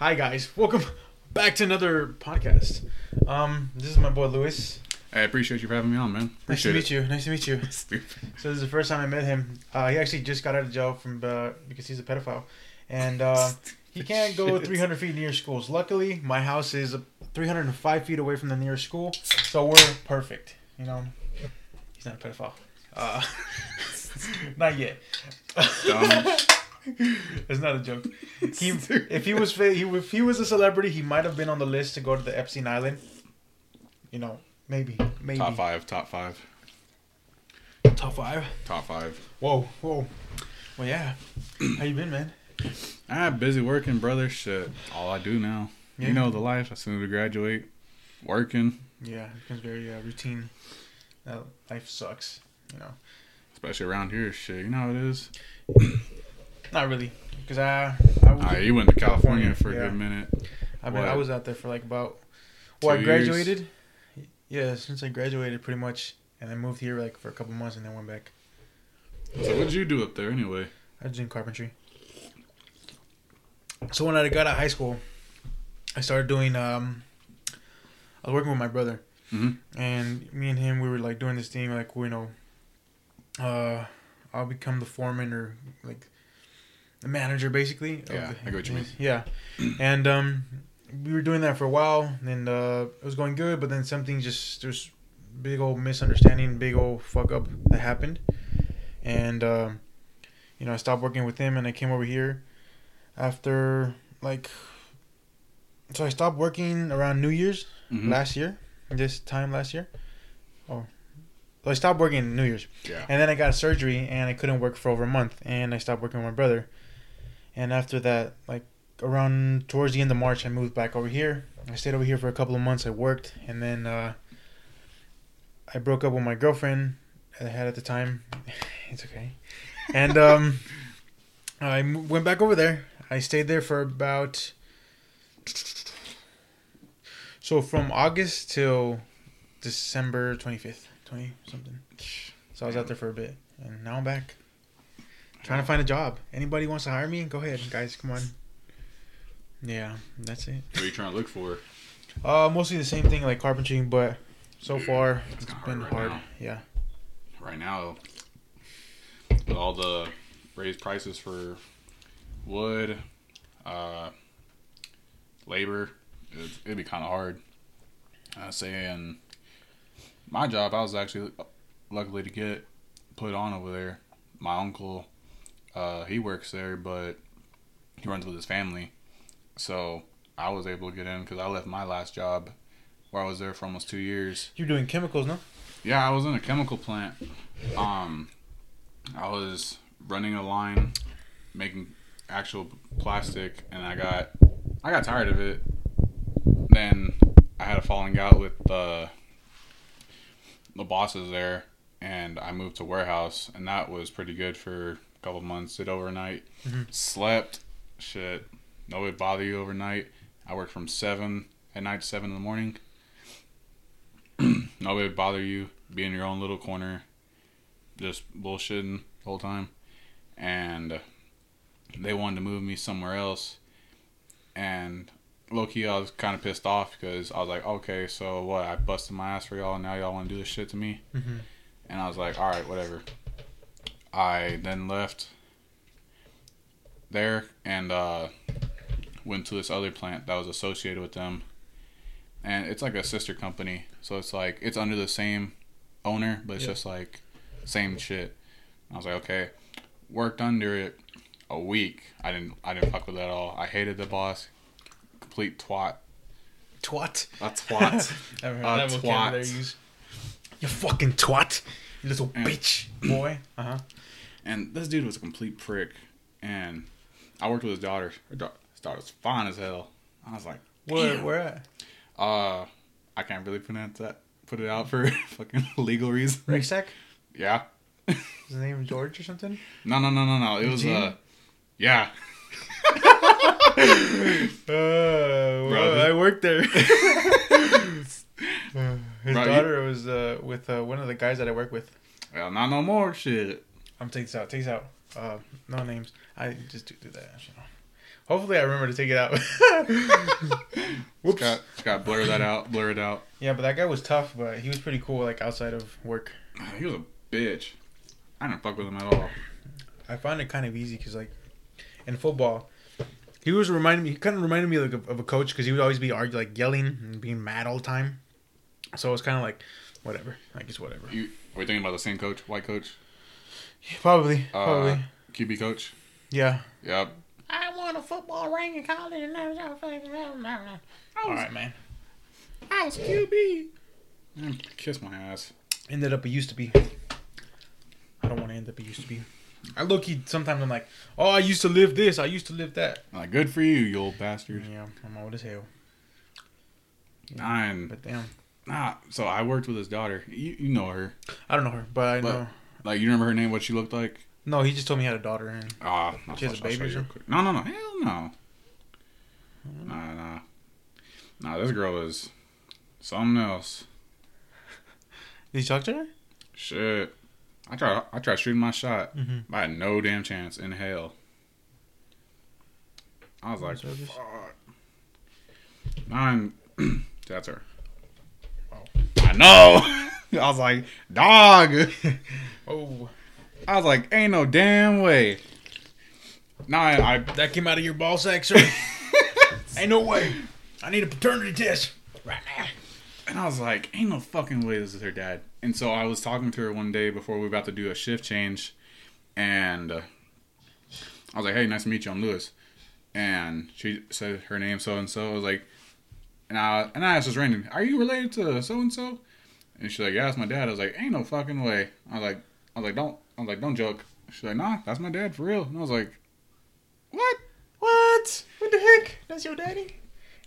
Hi guys, welcome back to another podcast. Um, this is my boy Luis. I appreciate you for having me on, man. Nice to Appreciate meet you. Nice to meet you. Stupid. So this is the first time I met him. Uh, he actually just got out of jail from uh, because he's a pedophile, and uh, he can't go Shit. 300 feet near schools. Luckily, my house is 305 feet away from the nearest school, so we're perfect. You know, he's not a pedophile. Uh, not yet. Dumb. it's not a joke. He, if he was he, if he was a celebrity, he might have been on the list to go to the Epstein Island. You know, maybe, maybe Top five, top five, Top five. top five. Whoa, whoa. Well, yeah. How you been, man? Ah, busy working, brother. Shit. All I do now. Yeah. You know the life. As soon as we graduate, working, Yeah, it becomes very uh, routine. Uh, life sucks. You know, especially around here. Shit, you know how it is. Not really, because I, I, was, Ah, you went to California for a good minute. I mean, I was out there for like about. Well, I Two years? graduated. Yeah, since I graduated, pretty much, and I moved here like for a couple months, and then went back. So what did you do up there anyway? I was doing carpentry. So when I got out of high school, I started doing. Um, I was working with my brother, Mhm. and me and him, we were like doing this thing, like you know. Uh, I'll become the foreman or like manager, basically. Yeah, the- I get what you mean. Yeah, and um, we were doing that for a while, and uh, it was going good, but then something just there's big old misunderstanding, big old fuck up that happened, and um, you know I stopped working with him, and I came over here after like. So I stopped working around New Year's Mhm. last year, this time last year. Oh, so I stopped working New Year's. Yeah. And then I got surgery and I couldn't work for over a month and I stopped working with my brother. And after that, like around towards the end of March, I moved back over here. I stayed over here for a couple of months. I worked and then uh, I broke up with my girlfriend I had at the time. it's okay. And um, I went back over there. I stayed there for about. So from August till December 25th, 20 something. So I was out there for a bit, and now I'm back. Trying to find a job. Anybody wants to hire me? Go ahead, guys. Come on. Yeah, that's it. What are you trying to look for? Uh, mostly the same thing, like carpentry, but so far It's been hard right hard. Yeah. Right now, with all the raised prices for wood, uh, labor, it'd, it'd be kind of hard. I say, and my job, I was actually luckily to get put on over there. My uncle, uh, he works there, but he runs with his family, so I was able to get in because I left my last job where I was there for almost two years. You're doing chemicals, no? Yeah, I was in a chemical plant. Um, I was running a line, making actual plastic, and I got, I got tired of it. Then I had a falling out with the, the bosses there, and I moved to warehouse, and that was pretty good for a couple months. Did overnight, Mhm. slept, shit. Nobody bother you overnight. I work from seven at night to seven in the morning. Nobody would bother you. Be in your own little corner, just bullshitting the whole time. And they wanted to move me somewhere else. And low key, I was kind of pissed off because I was like, okay, so what? I busted my ass for y'all, and now y'all want to do this shit to me? Mm-hmm. And I was like, all right, whatever. I then left there and uh, went to this other plant that was associated with them. And it's like a sister company. So it's like, it's under the same owner, but it's Yeah. just like same shit. I was like, okay. Worked under it a week. I didn't I didn't fuck with it at all. I hated the boss. Complete twat. Twat. A twat. A that twat. You fucking twat. You little Yeah. bitch, boy. Uh huh. And this dude was a complete prick. And I worked with his daughter. Her da- his daughter's fine as hell. I was like, Where, Damn. where at? uh, I can't really pronounce that. Put it out for fucking legal reasons. Rexac? Yeah. Is his name George or something? No, no, no, no, no. It was uh, yeah. Uh, Bro, I worked there. His Bro, you- daughter was uh, with uh, one of the guys that I work with. Well, not no more shit. I'm take this out. Take this out. Uh, no names. I just do, do that. You know. Hopefully, I remember to take it out. Whoops. Got, got blur that out, blur it out. Yeah, but that guy was tough, but he was pretty cool, like outside of work. He was a bitch. I didn't fuck with him at all. I find it kind of easy because, like, in football, he was reminding me. He kind of reminded me like of, of a coach because he would always be argue, like yelling and being mad all the time. So it was kind of like, whatever. Like it's whatever. You are we thinking about the same coach, white coach? Yeah, probably, Uh, probably. QB coach. Yeah. Yep. I won a football ring in college, and I was all right, man. I was QB. Man, kiss my ass. Ended up a used to be. I don't want to end up a used to be. I look. He sometimes I'm like, oh, I used to live this. I used to live that. Like, good for you, you old bastard. Yeah, I'm old as hell. Nine. But damn, Nah. So I worked with his daughter. You, you know her. I don't know her, but I But- know. Like, you remember her name? What she looked like? No, he just told me he had a daughter, and Ah, I'll- She has a baby show or you real something? quick. No, no, no. Hell no. Nah, nah. Nah, this girl is something else. did you talk to her? Shit. I tried. I tried shooting my shot. Mm-hmm. I had no damn chance in hell. I was like, fuck. Nine. That's her. I know. I was like, dog. Oh, I was like, ain't no damn way. Nah, I. that came out of your ball sack, sir. Ain't no way. I need a paternity test right now. And I was like, ain't no fucking way this is her dad. And so I was talking to her one day before we were about to do a shift change. And uh, I was like, hey, nice to meet you. I'm Lewis. And she said her name so and so. I was like, and I, and I asked this random, are you related to so and so? And she's like, yeah, that's my dad. I was like, ain't no fucking way. I was like, I was like, don't, I was like, don't joke. She's like, nah, that's my dad for real. And I was like, what? What? What the heck? That's your daddy?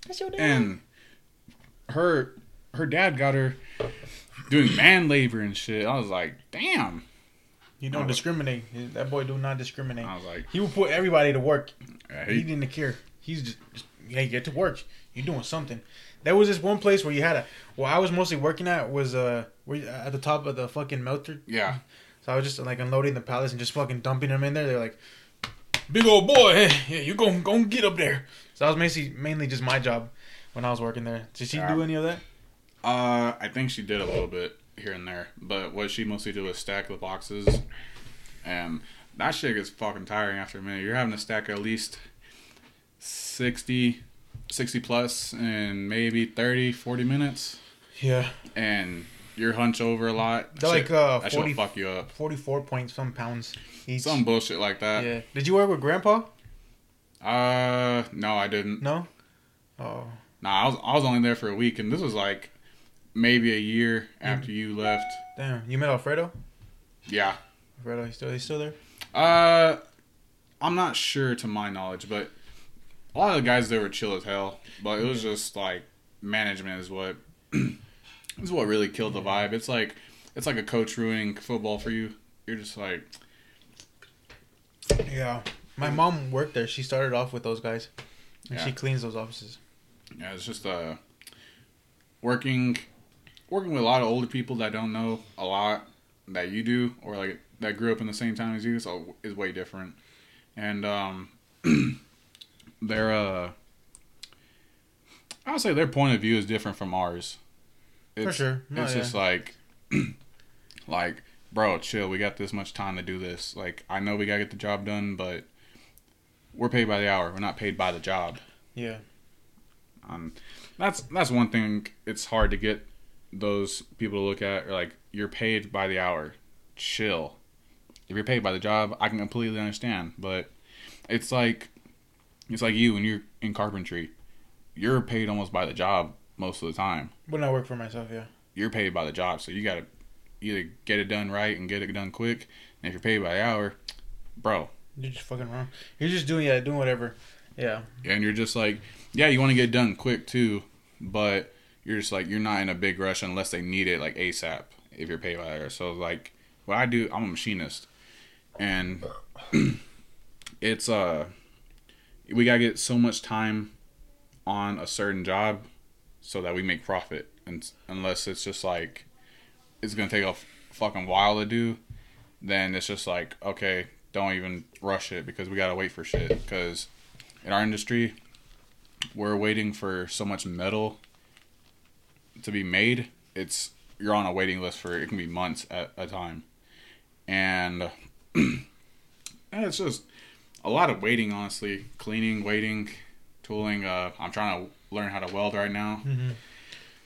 That's your daddy? and her her dad got her doing man labor and shit. I was like, damn. you don't discriminate. That boy do not discriminate. I was like, He will put everybody to work. He he, didn't care. He's just, just yeah, get to work. You're doing something. There was this one place where you had a. Well, I was mostly working at was uh, at the top of the fucking melter. yeah, So I was just like unloading the pallets and just fucking dumping them in there. They're like, big old boy, hey, yeah, you go go get up there. So that was mainly mainly just my job when I was working there. Did she Yeah. do any of that? Uh, I think she did a little bit here and there, but what she mostly did was stack the boxes, and that shit gets fucking tiring after a minute. You're having to stack at least 60, 60 plus in maybe 30, 40 minutes, Yeah. and you're hunch over a lot. They're like Shit- uh 40, fuck you up. 44 point some pounds each. Some bullshit like that. yeah. Did you work with Grandpa? Uh, no, I didn't. No. Oh. Nah, I was I was only there for a week, and this was like maybe a year after you left. Damn. You met Alfredo? Yeah. Alfredo, he's still he's still there. Uh, I'm not sure to my knowledge, but a lot of the guys there were chill as hell. But it was just like management is what is what really killed the vibe. It's like it's like a coach ruining football for you. You're just like, Yeah. My mom worked there. She started off with those guys. And Yeah. she cleans those offices. yeah, it's just uh working working with a lot of older people that don't know a lot that you do or like that grew up in the same time as you so is way different and um their uh i would say their point of view is different from ours For sure. No, it's yeah. just like like bro chill we got this much time to do this like i know we gotta get the job done but we're paid by the hour we're not paid by the job Yeah. um, that's that's one thing. It's hard to get those people to look at. Or like you're paid by the hour. Chill. If you're paid by the job, I can completely understand. But it's like it's like you when you're in carpentry. You're paid almost by the job most of the time. When I work for myself, yeah. You're paid by the job, so you gotta either get it done right and get it done quick. And if you're paid by the hour, bro, You're just fucking wrong. You're just doing yeah, doing whatever. Yeah. and you're just like, yeah, you want to get it done quick too, but you're just like you're not in a big rush unless they need it like ASAP if you're paid by the hour. So like, what I do, I'm a machinist, and it's uh, we gotta get so much time on a certain job so that we make profit, and unless it's just like it's gonna take a f- fucking while to do, then it's just like okay, don't even rush it because we gotta wait for shit because in our industry, we're waiting for so much metal to be made. It's you're on a waiting list for it can be months at a time, and, and it's just a lot of waiting. Honestly, cleaning, waiting, tooling. Uh, I'm trying to learn how to weld right now. Mm-hmm.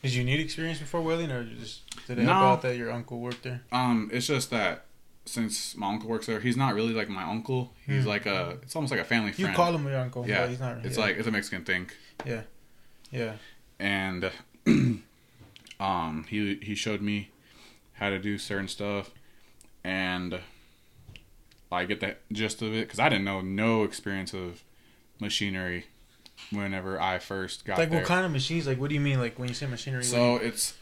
Did you need experience before welding, or just did it No. help out that your uncle worked there? Um, it's just that since my uncle works there, he's not really like my uncle. He's Hmm. like a. It's almost like a family friend. You call him your uncle. Yeah, but he's not. It's yeah. like it's a Mexican thing, Yeah, yeah. and um, he he showed me how to do certain stuff, and I get the gist of it because I didn't know no experience of machinery whenever I first got Like there. what kind of machines? Like what do you mean? Like when you say machinery? So it's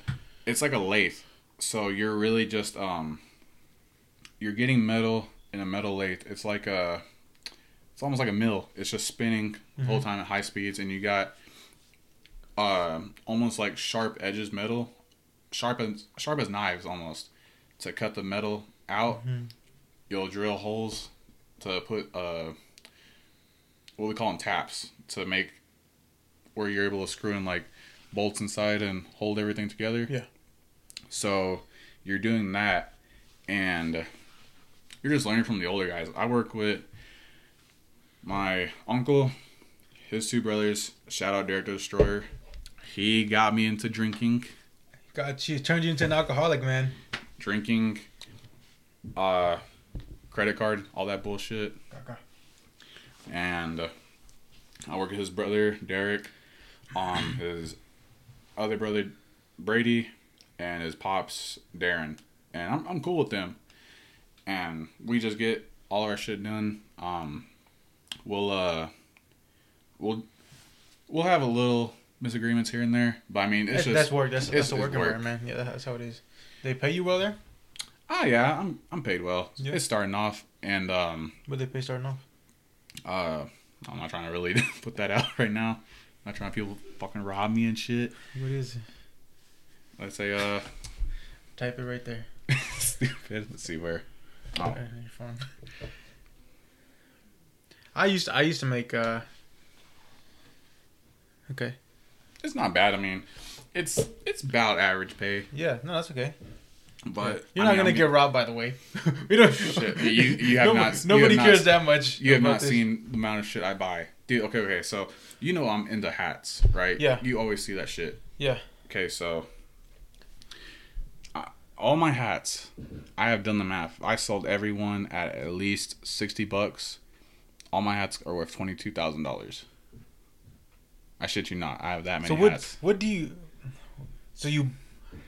it's like a lathe. So you're really just um you're getting metal in a metal lathe. It's like a it's almost like a mill. It's just spinning the whole Mhm. time at high speeds and you got uh, almost like sharp edges metal, sharp as sharp as knives almost to cut the metal out. Mhm. You'll drill holes to put uh what we call them taps to make where you're able to screw in like bolts inside and hold everything together. Yeah. So you're doing that and you're just learning from the older guys. I work with my uncle, his two brothers, shout out Derek the Destroyer. He got me into drinking, Got you turned you into an alcoholic, man. drinking, uh, credit card, all that bullshit. Okay. and uh, I work with his brother Derek, um, his other brother Brady, and his pops Darren, and I'm I'm cool with them, and we just get all our shit done. Um, we'll uh, we'll we'll have a little misagreements here and there, but I mean it's That's, just that's work. That's, it's- that's it's work work. environment, man. Yeah, that's how it is. They pay you well there? Ah yeah I'm I'm paid well. Yeah. It's starting off, and um, But they pay starting off. uh, I'm not trying to really put that out right now. I'm not trying to people fucking rob me and shit. What is it? Let's say, uh, Type it right there. stupid. Let's see where. Oh. Your phone. I used to, I used to make uh Okay. It's not bad. I mean, it's it's about average pay, Yeah, no, that's okay. But You're I not mean, gonna I'm- get robbed by the way. we don't Shit, you- you have nobody, not- you nobody have cares not- that much. You have not this. seen the amount of shit I buy, dude. Okay, okay. So you know I'm into hats, right? Yeah. You always see that shit. Yeah. Okay, so uh, all my hats, I have done the math. I sold every one at at least sixty bucks. All my hats are worth twenty two thousand dollars. I shit you not. I have that many So what hats. what do you So you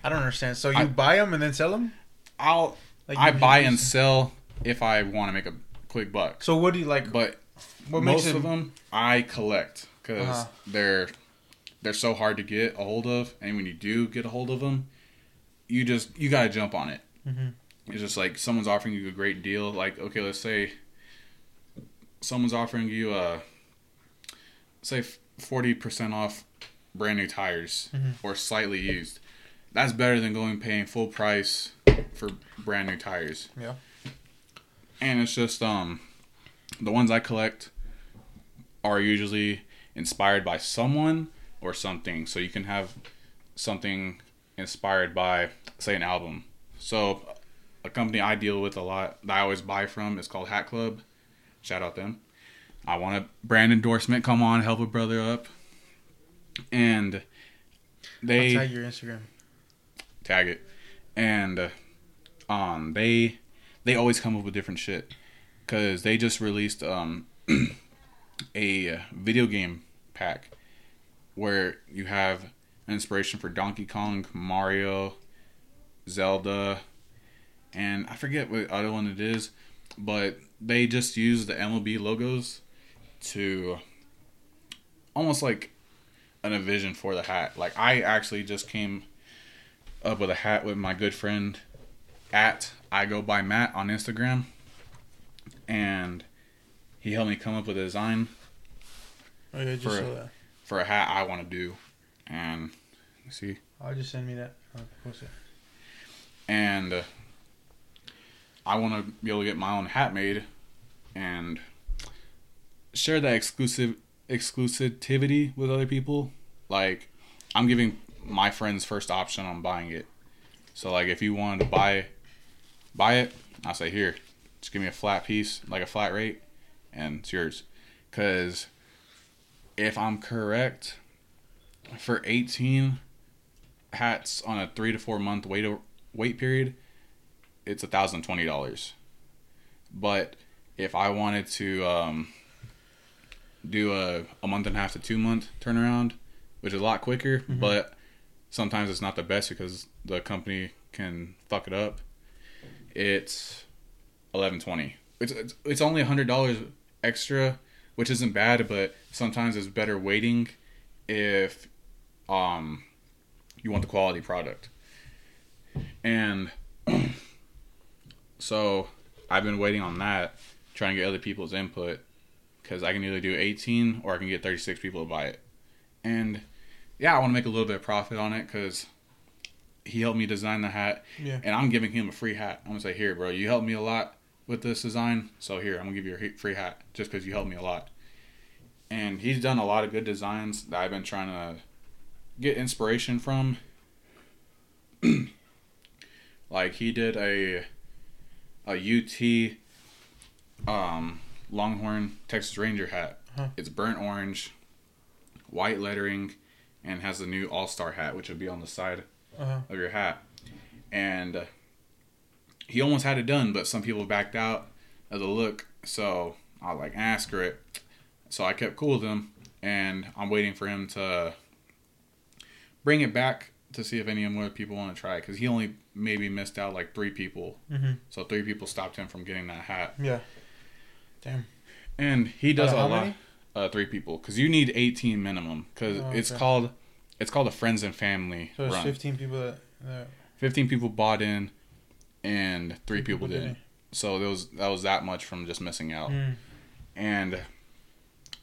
I don't understand. So you I- buy them and then sell them? I'll Like I buy and sell if I want to make a quick buck. So what do you like But what makes most it of them I collect because Uh-huh. they're they're so hard to get a hold of, and when you do get a hold of them, you just you gotta jump on it. Mhm. It's just like someone's offering you a great deal. Like okay, let's say someone's offering you a say forty percent off brand new tires Mhm. or slightly used. That's better than going paying full price for brand new tires. Yeah. And it's just um the ones I collect are usually inspired by someone or something. So you can have something inspired by say an album. So a company I deal with a lot that I always buy from is called Hat Club. Shout out them. I want a brand endorsement. Come on, help a brother up. And they I'll tag your Instagram. Tag it. And uh, um they they always come up with different shit. Because they just released um a video game pack where you have an inspiration for donkey kong mario zelda and i forget what other one it is but they just use the mlb logos to almost like an a vision for the hat. Like i actually just came up with a hat with my good friend at I go by Matt on Instagram, and he helped me come up with a design Oh yeah, just For- that. for a hat I want to do, and see, I'll just send me that. I'll post it. and uh, I want to be able to get my own hat made, and share that exclusive exclusivity with other people. Like, I'm giving my friends first option on buying it. So like, if you wanted to buy, buy it, I'll say here, just give me a flat piece, like a flat rate, and it's yours. Cause if I'm correct, for 18 hats on a three to four month wait wait period, it's a thousand twenty dollars. But if I wanted to um, do a, a month and a half to two month turnaround, which is a lot quicker, Mm-hmm. but sometimes it's not the best because the company can fuck it up. It's eleven twenty. It's it's, it's only hundred dollars extra, which isn't bad, but sometimes it's better waiting if um you want the quality product. And so I've been waiting on that, trying to get other people's input because I can either do 18 or I can get 36 people to buy it. And yeah, I want to make a little bit of profit on it because he helped me design the hat, Yeah. and I'm giving him a free hat. I'm gonna say, here, bro, you helped me a lot with this design, so here, I'm gonna give you a free hat just because you helped me a lot. And he's done a lot of good designs that I've been trying to get inspiration from. like he did a a UT um, Longhorn Texas Ranger hat. Huh. It's burnt orange, white lettering, and has the new All Star hat, which would be on the side Uh-huh. of your hat. And uh, he almost had it done, but some people backed out of the look. So I was like, ah, screw it. So I kept cool with him, and I'm waiting for him to bring it back to see if any more people want to try it. Because he only maybe missed out like three people. Mm-hmm. So three people stopped him from getting that hat. Yeah. Damn. And he does a lot. many? Uh, three people, because you need 18 minimum. Because Oh, it's called, it's called a friends and family So it's run. 15 people that. that 15 people bought in, and three Three people, people didn't. didn't. So there was that was that much from just missing out. Mm. And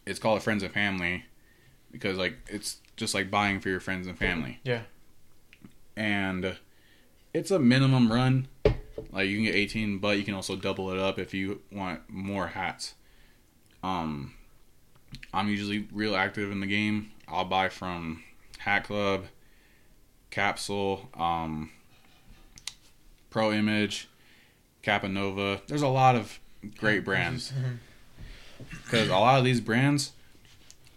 it's called a friends and family because like it's just like buying for your friends and family. Yeah. And it's a minimum run. Like you can get 18, but you can also double it up if you want more hats. Um I'm usually real active in the game. I'll buy from Hat Club, Capsule, um Pro Image, Capanova. There's a lot of great brands because a lot of these brands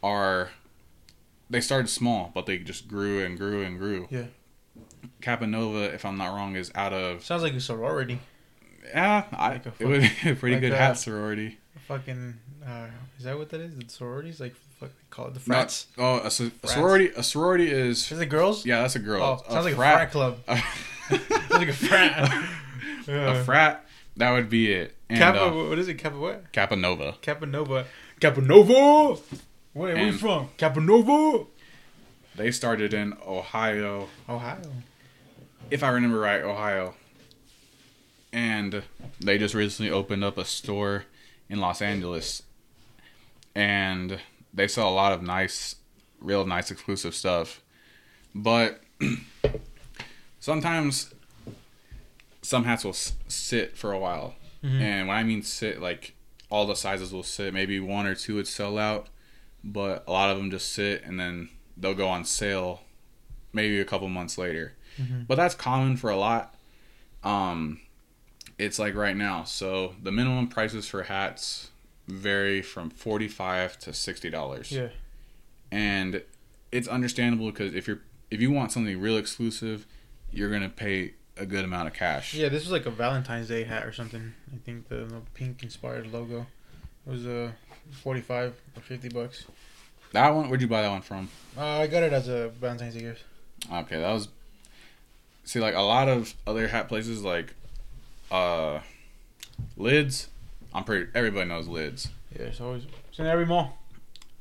are they started small, but they just grew and grew and grew. Yeah. Capanova, if I'm not wrong, is out of Sounds like a sorority. yeah, I, Like a it would be a pretty like good a- hat sorority. Fucking. Uh, is that what that is? The sororities? Like, fuck, they call it the frats? oh, a, so- a sorority. A sorority is Is it girls? yeah, that's a girl. Oh, sounds like a frat club. Sounds like a frat. a frat. That would be it. And, Kappa, uh, what is it? Kappa what? Capanova. Capanova. Capanova! Where, where you And- from? Capanova! They started in Ohio, Ohio. if I remember right, Ohio. And they just recently opened up a store in Los Angeles. And they sell a lot of nice, real nice exclusive stuff. But sometimes some hats will s- sit for a while. Mhm. And when I mean sit, like all the sizes will sit. Maybe one or two would sell out, but a lot of them just sit and then they'll go on sale maybe a couple months later. Mhm. But that's common for a lot. Um, it's like right now. So the minimum prices for hats vary from forty-five to sixty dollars, Yeah. and it's understandable because if you're if you want something real exclusive, you're gonna pay a good amount of cash. Yeah, this was like a Valentine's Day hat or something. I think the, the pink inspired logo. It was uh, 45 or 50 bucks. That one, where'd you buy that one from? Uh, I got it as a Valentine's Day gift. Okay, that was. See, like a lot of other hat places, like uh, lids. I'm pretty. Everybody knows lids. Yeah, it's always it's in every mall.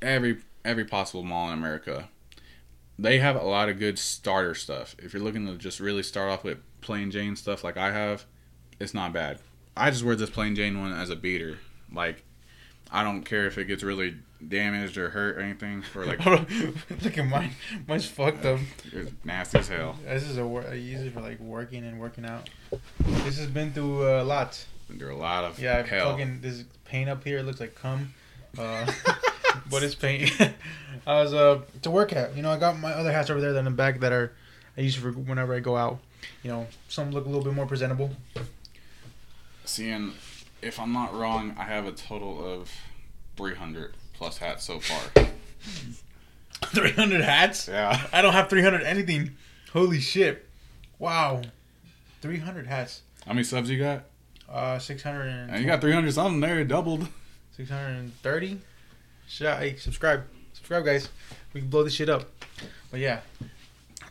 Every every possible mall in America, they have a lot of good starter stuff. If you're looking to just really start off with plain Jane stuff, like I have, it's not bad. I just wear this plain Jane one as a beater. Like, I don't care if it gets really damaged or hurt or anything. Or like, Look at mine. Mine's fucked up. it's nasty as hell. This is a wor- I use it for like working and working out. This has been through a lot. Been through a lot of Yeah, hell. fucking this paint up here looks like cum. Uh, but it's paint. I was uh to work at. You know, I got my other hats over there that in the back that are I use for whenever I go out. You know, some look a little bit more presentable. Seeing, if I'm not wrong, I have a total of 300 plus hats so far. Three hundred hats. Yeah. I don't have three hundred anything. Holy shit! Wow, three hundred hats. How many subs you got? Uh, six hundred and And you got 300 something there, doubled. six hundred and thirty. Shit, hey, subscribe, subscribe, guys. We can blow this shit up. But yeah,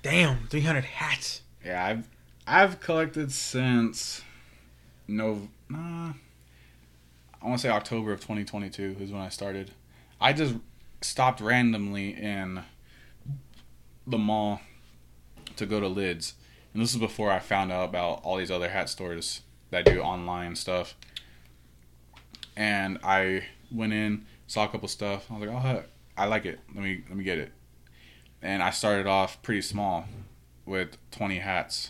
damn, three hundred hats. Yeah, I've I've collected since no nah, I want to say October of 2022 is when I started. I just stopped randomly in the mall to go to Lids, and this is before I found out about all these other hat stores that do online stuff. And I went in, saw a couple stuff. I was like, "Oh, heck, I like it. Let me let me get it." And I started off pretty small with 20 hats.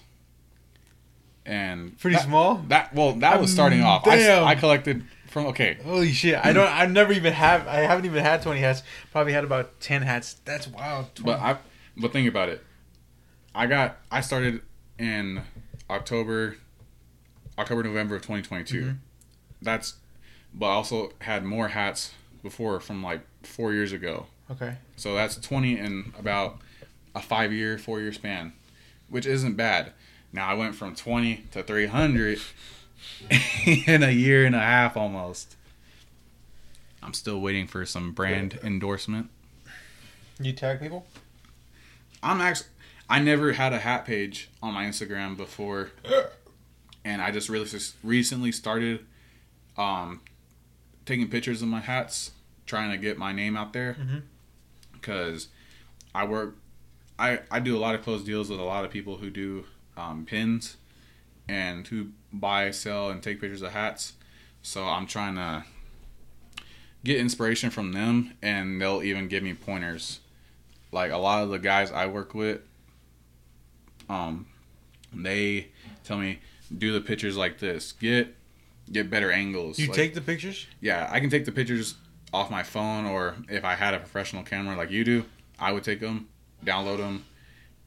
And Pretty that- small. That well, that was starting off. I, damn. I collected from okay. Holy shit! I don't. I never even have. I haven't even had twenty hats. Probably had about ten hats. That's wild. 20. But I but think about it. I got I started in October October November of 2022. Mhm. That's but I also had more hats before from like 4 years ago. okay. So that's 20 in about a 5 year, 4 year span, which isn't bad. Now I went from 20 to 300 in a year and a half almost. I'm still waiting for some brand endorsement. You tag people. I'm actually I never had a hat page on my Instagram before, and I just really just recently started um, taking pictures of my hats, trying to get my name out there. Because I work, I I do a lot of close deals with a lot of people who do um, pins, and who buy, sell, and take pictures of hats. So I'm trying to get inspiration from them, and they'll even give me pointers like a lot of the guys I work with, um, they tell me do the pictures like this, get get better angles. You Like, take the pictures. yeah, I can take the pictures off my phone, or if I had a professional camera like you do, I would take them, download them,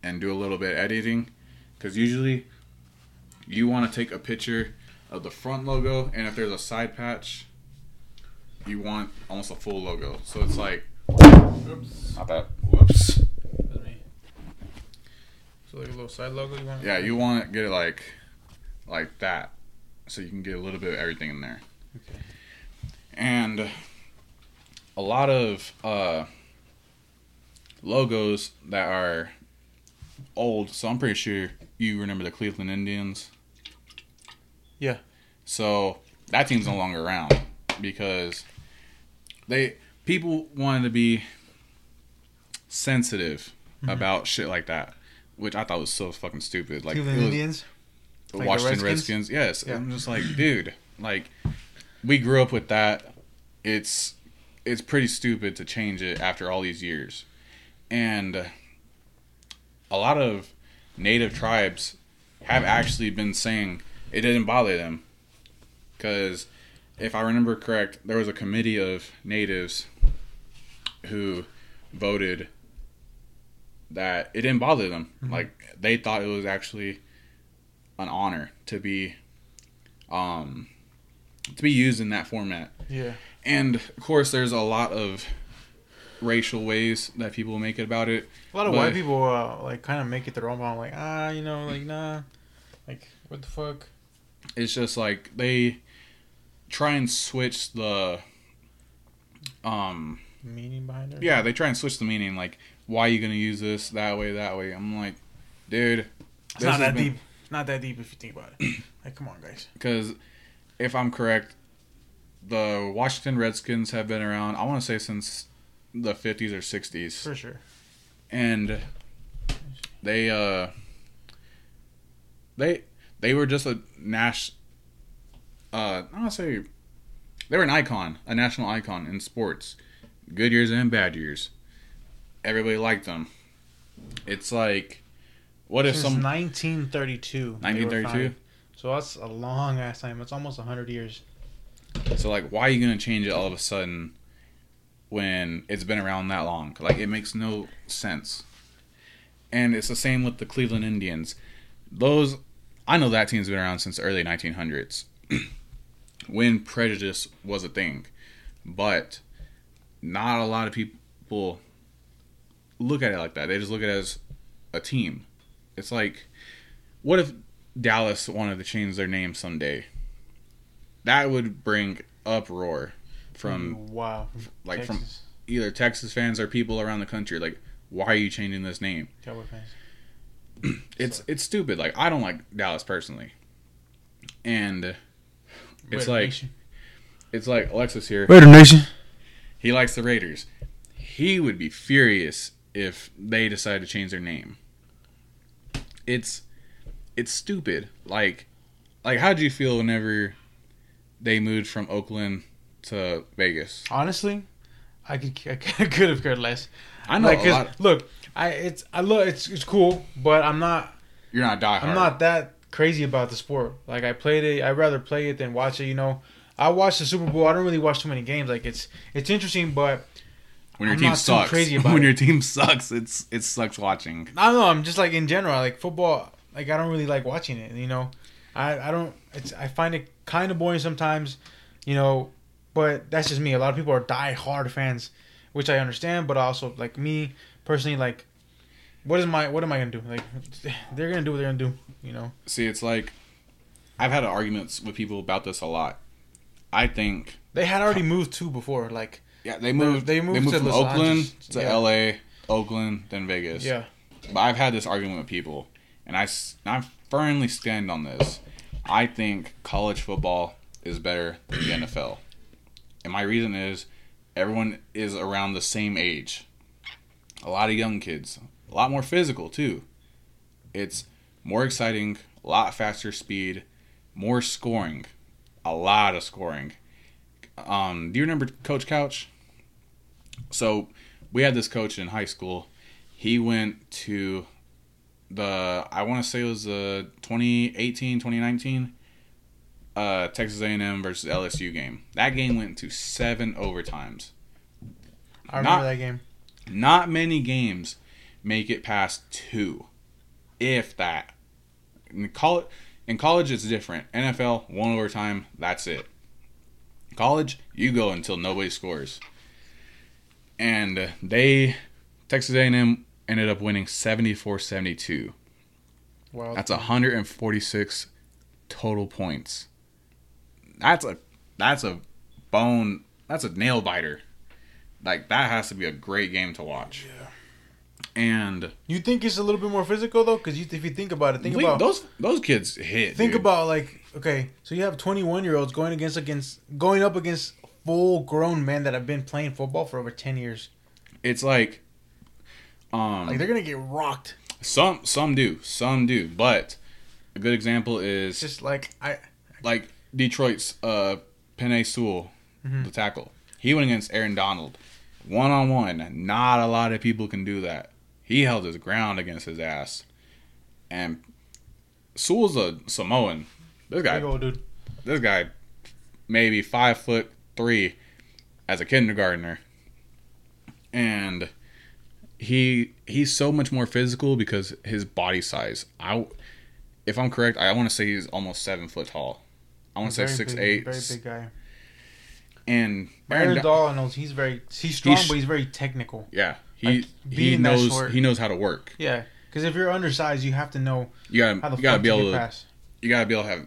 and do a little bit of editing, because usually you want to take a picture of the front logo, and if there's a side patch, you want almost a full logo. So it's like Oops. not that. Whoops. So like a little side logo. You want? Yeah, you want to get it like like that, so you can get a little bit of everything in there. Okay. And a lot of uh, logos that are old. So I'm pretty sure you remember the Cleveland Indians. Yeah. So that team's no longer around because they people wanted to be sensitive Mhm. about shit like that, which I thought was so fucking stupid. Like Cleveland Indians. the Like Washington Redskins? Redskins. Yes, Yeah. I'm just like, dude, like we grew up with that. It's it's pretty stupid to change it after all these years, and a lot of native tribes have actually been saying it didn't bother them because if I remember correct, there was a committee of natives who voted that it didn't bother them. Mhm. Like they thought it was actually an honor to be um to be used in that format. Yeah. And of course there's a lot of racial ways that people make it about it. A lot of white people uh, like kind of make it their own. I'm like, ah, you know, like nah, like what the fuck? It's just like they try and switch the um Meaning behind it? yeah, they try and switch the meaning like why are you going to use this that way that way. I'm like, dude, It's not that deep. It's not that deep if you think about it. like, come on, guys. because if I'm correct, the Washington Redskins have been around. I want to say since the 50s or 60s, For sure. and they uh they they were just a nash. Uh, I want to say they were an icon, a national icon in sports, good years and bad years. Everybody liked them. It's like, what if Since some 1932. 1932? So that's a long ass time. It's almost 100 years. So like, why are you gonna change it all of a sudden? when it's been around that long. Like it makes no sense. And it's the same with the Cleveland Indians. Those I know that team's been around since the early 1900s when prejudice was a thing. But not a lot of people look at it like that. They just look at it as a team. It's like what if Dallas wanted to change their name someday? That would bring uproar from mm, wow, like from either Texas fans or people around the country. Like, why are you changing this name? Cowboy fans. It's it's stupid. Like, I don't like Dallas personally, and it's Raider like Nation. it's like Alexis here. Raider Nation. He likes the Raiders. He would be furious if they decide to change their name. It's it's stupid. Like like how did you feel whenever they moved from Oakland to Vegas? Honestly, I could I could have cared less. I know like, a 'cause, lot. look, I it's I look it's it's cool, but I'm not You're not diehard. I'm not that crazy about the sport. Like I played it, I'd rather play it than watch it. You know, I watch the Super Bowl. I don't really watch too many games. Like it's it's interesting, but when your I'm team not sucks. crazy about when it. your team sucks, it's it sucks watching. I don't know. I'm just like in general, like football. Like I don't really like watching it. You know, I I don't. It's I find it kind of boring sometimes. You know, but that's just me. A lot of people are die hard fans, which I understand. But also like me personally, like what is my what am I gonna do? Like they're gonna do what they're gonna do. You know. See, it's like I've had arguments with people about this a lot. I think They had already moved too before. Like yeah, they moved they they moved moved, to from Oakland to Yeah. LA, Oakland, then Vegas. yeah, But I've had this argument with people, and I I firmly stand on this. I think college football is better than the NFL. And my reason is everyone is around the same age. A lot of young kids, a lot more physical too. It's more exciting, a lot faster speed, more scoring, a lot of scoring. Um, do you remember Coach Couch? So we had this coach in high school. He went to the I want to say it was the 2018 2019 uh, Texas A&M versus LSU game. That game went to seven overtimes. I remember Not- that game. Not many games make it past two, if that. In college, in college it's different. NFL one overtime, that's it. College, you go until nobody scores. And they, Texas A&M ended up winning 74-72. Wow, That's 146 total points. That's a that's a bone. That's a nail biter. Like that has to be a great game to watch. Yeah. And You think it's a little bit more physical though, because you, if you think about it, think we- about those those kids hit. think dude. about like okay, so you have 21 year olds going against against going up against full grown men that have been playing football for over 10 years. it's like um Like they're gonna get rocked. some some do some do, but a good example It's is just like I like Detroit's uh Penei Sewell, Mhm. the tackle. He went against Aaron Donald, one on one. Not a lot of people can do that. He held his ground against his ass, and Sewell's a Samoan. This guy, this guy, maybe five foot three, as a kindergartner, and he he's so much more physical because his body size. I, if I'm correct, I want to say he's almost seven foot tall. I want to say six big- eight. Very big guy. And Aaron Aaron, Dahl knows he's very he's strong, He's- but he's very technical. yeah, he like, he knows short- he knows how to work. Yeah, because if you're undersized, you have to know You how gotta the you gotta fuck be to able to past you gotta be able to have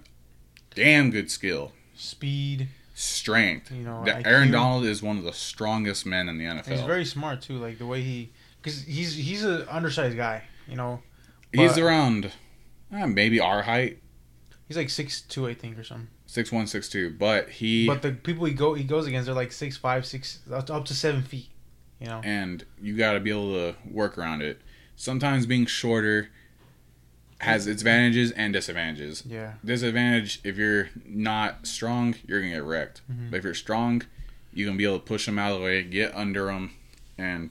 damn good skill, speed. strength. You know, That Aaron Donald is one of the strongest men in the NFL. And he's very smart too, like the way he, because he's he's an undersized guy. You know, He's around uh, maybe our height, he's like six two, I think, or something. six one, six two. But he But the people he go he goes against are like six five, six up to- up to seven feet. You know, and you got to be able to work around it. Sometimes being shorter has its advantages and disadvantages. yeah, Disadvantage if you're not strong, you're gonna get wrecked. Mhm. But if you're strong, you can be able to push them out of the way, get under them, and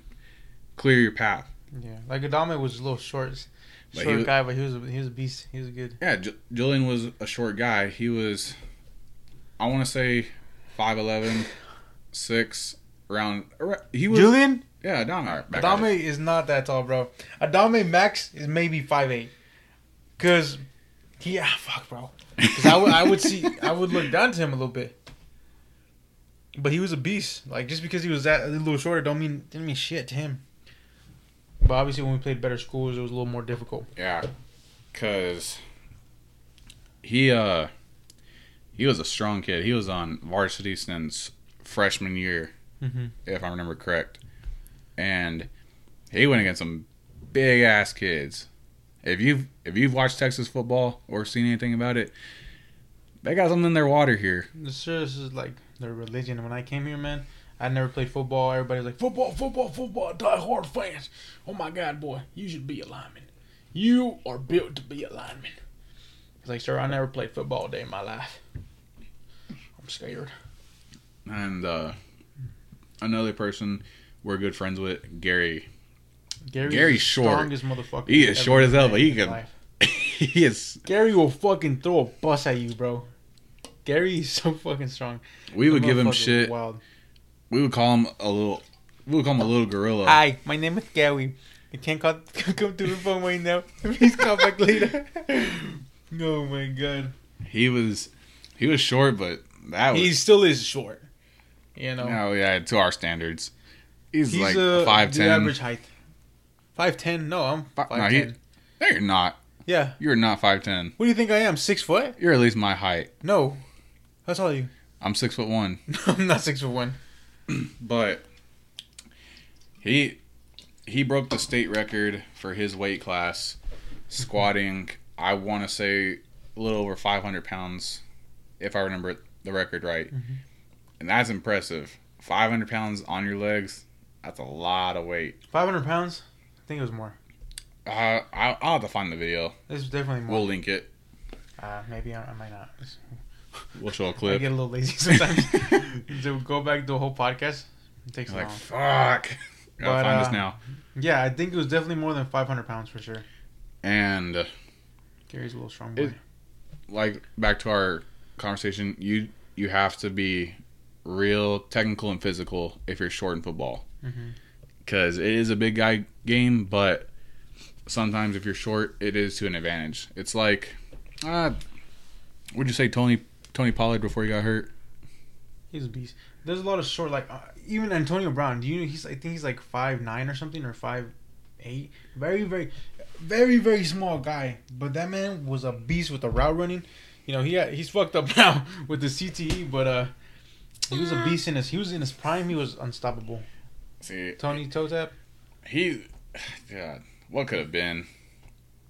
clear your path. yeah. Like Adame was a little short, But short he- guy, but he was a, he was a beast. He was good. Yeah, J- Julian was a short guy. He was, I want to say, 5'11", 6, around. ar- He was Julian yeah, Adame. all right, back at Adame it. is not that tall, bro. Adame Max is maybe five eight. Cause he ah fuck, bro. Cause I would I would see I would look down to him a little bit. But he was a beast. Like just because he was that a little shorter, don't mean didn't mean shit to him. But obviously, when we played better schools, it was a little more difficult. Yeah, cause he uh he was a strong kid. He was on varsity since freshman year, Mm-hmm. if I remember correct, and he went against some big ass kids. If you've if you've watched Texas football or seen anything about it, they got something in their water here. This is like their religion. When I came here, man, I never played football. Everybody's like football, football, football. Die hard fans. Oh my god, boy, you should be a lineman. You are built to be a lineman. It's like, sir, I never played football a day in my life. I'm scared. And uh another person we're good friends with, Gary. Gary's, short. Strongest motherfucker. He is short as hell, but he can- he is. Gary will fucking throw a bus at you, bro. Gary is so fucking strong. We would give him shit. Wild. We would call him a little. We would call him a little gorilla. Hi, my name is Gary. You can't call, come to the phone right now. Please call back later. oh my god. He was. He was short, but that was. He still is short. You know. no, yeah, to our standards, he's, He's like five ten. the average height. Five ten? No, I'm Fi- five no, ten. he- No, you're not. Yeah. You're not five ten. What do you think I am? Six foot? You're at least my height. No. How tall are you? I'm six foot one. I'm not six foot one. But he he broke the state record for his weight class, squatting. I want to say a little over 500 pounds, if I remember the record right, Mhm. And that's impressive. 500 pounds on your legs. That's a lot of weight. Five hundred pounds? I think it was more. Uh, I'll, I'll have to find the video. This is definitely more. We'll link it. uh, maybe I, I might not. We'll show a clip. I get a little lazy sometimes. to go back to a whole podcast, it takes like long. fuck. Gotta find uh, this now. Yeah, I think it was definitely more than 500 pounds for sure. And uh, Gary's a little strong boy. It- like back to our conversation, you you have to be real technical and physical if you're short in football because it is a big guy game, but sometimes if you're short, it is to an advantage. It's like, uh, would you say Tony Tony Pollard before he got hurt? He's a beast. There's a lot of short, like uh, even Antonio Brown. Do you? Know he's I think he's like five nine or something or five eight. Very very, very very small guy. But that man was a beast with the route running. You know he had, he's fucked up now with the CTE, but uh, he was a beast in his. He was in his prime. He was unstoppable. See, Tony Totap. he, God, what could have been?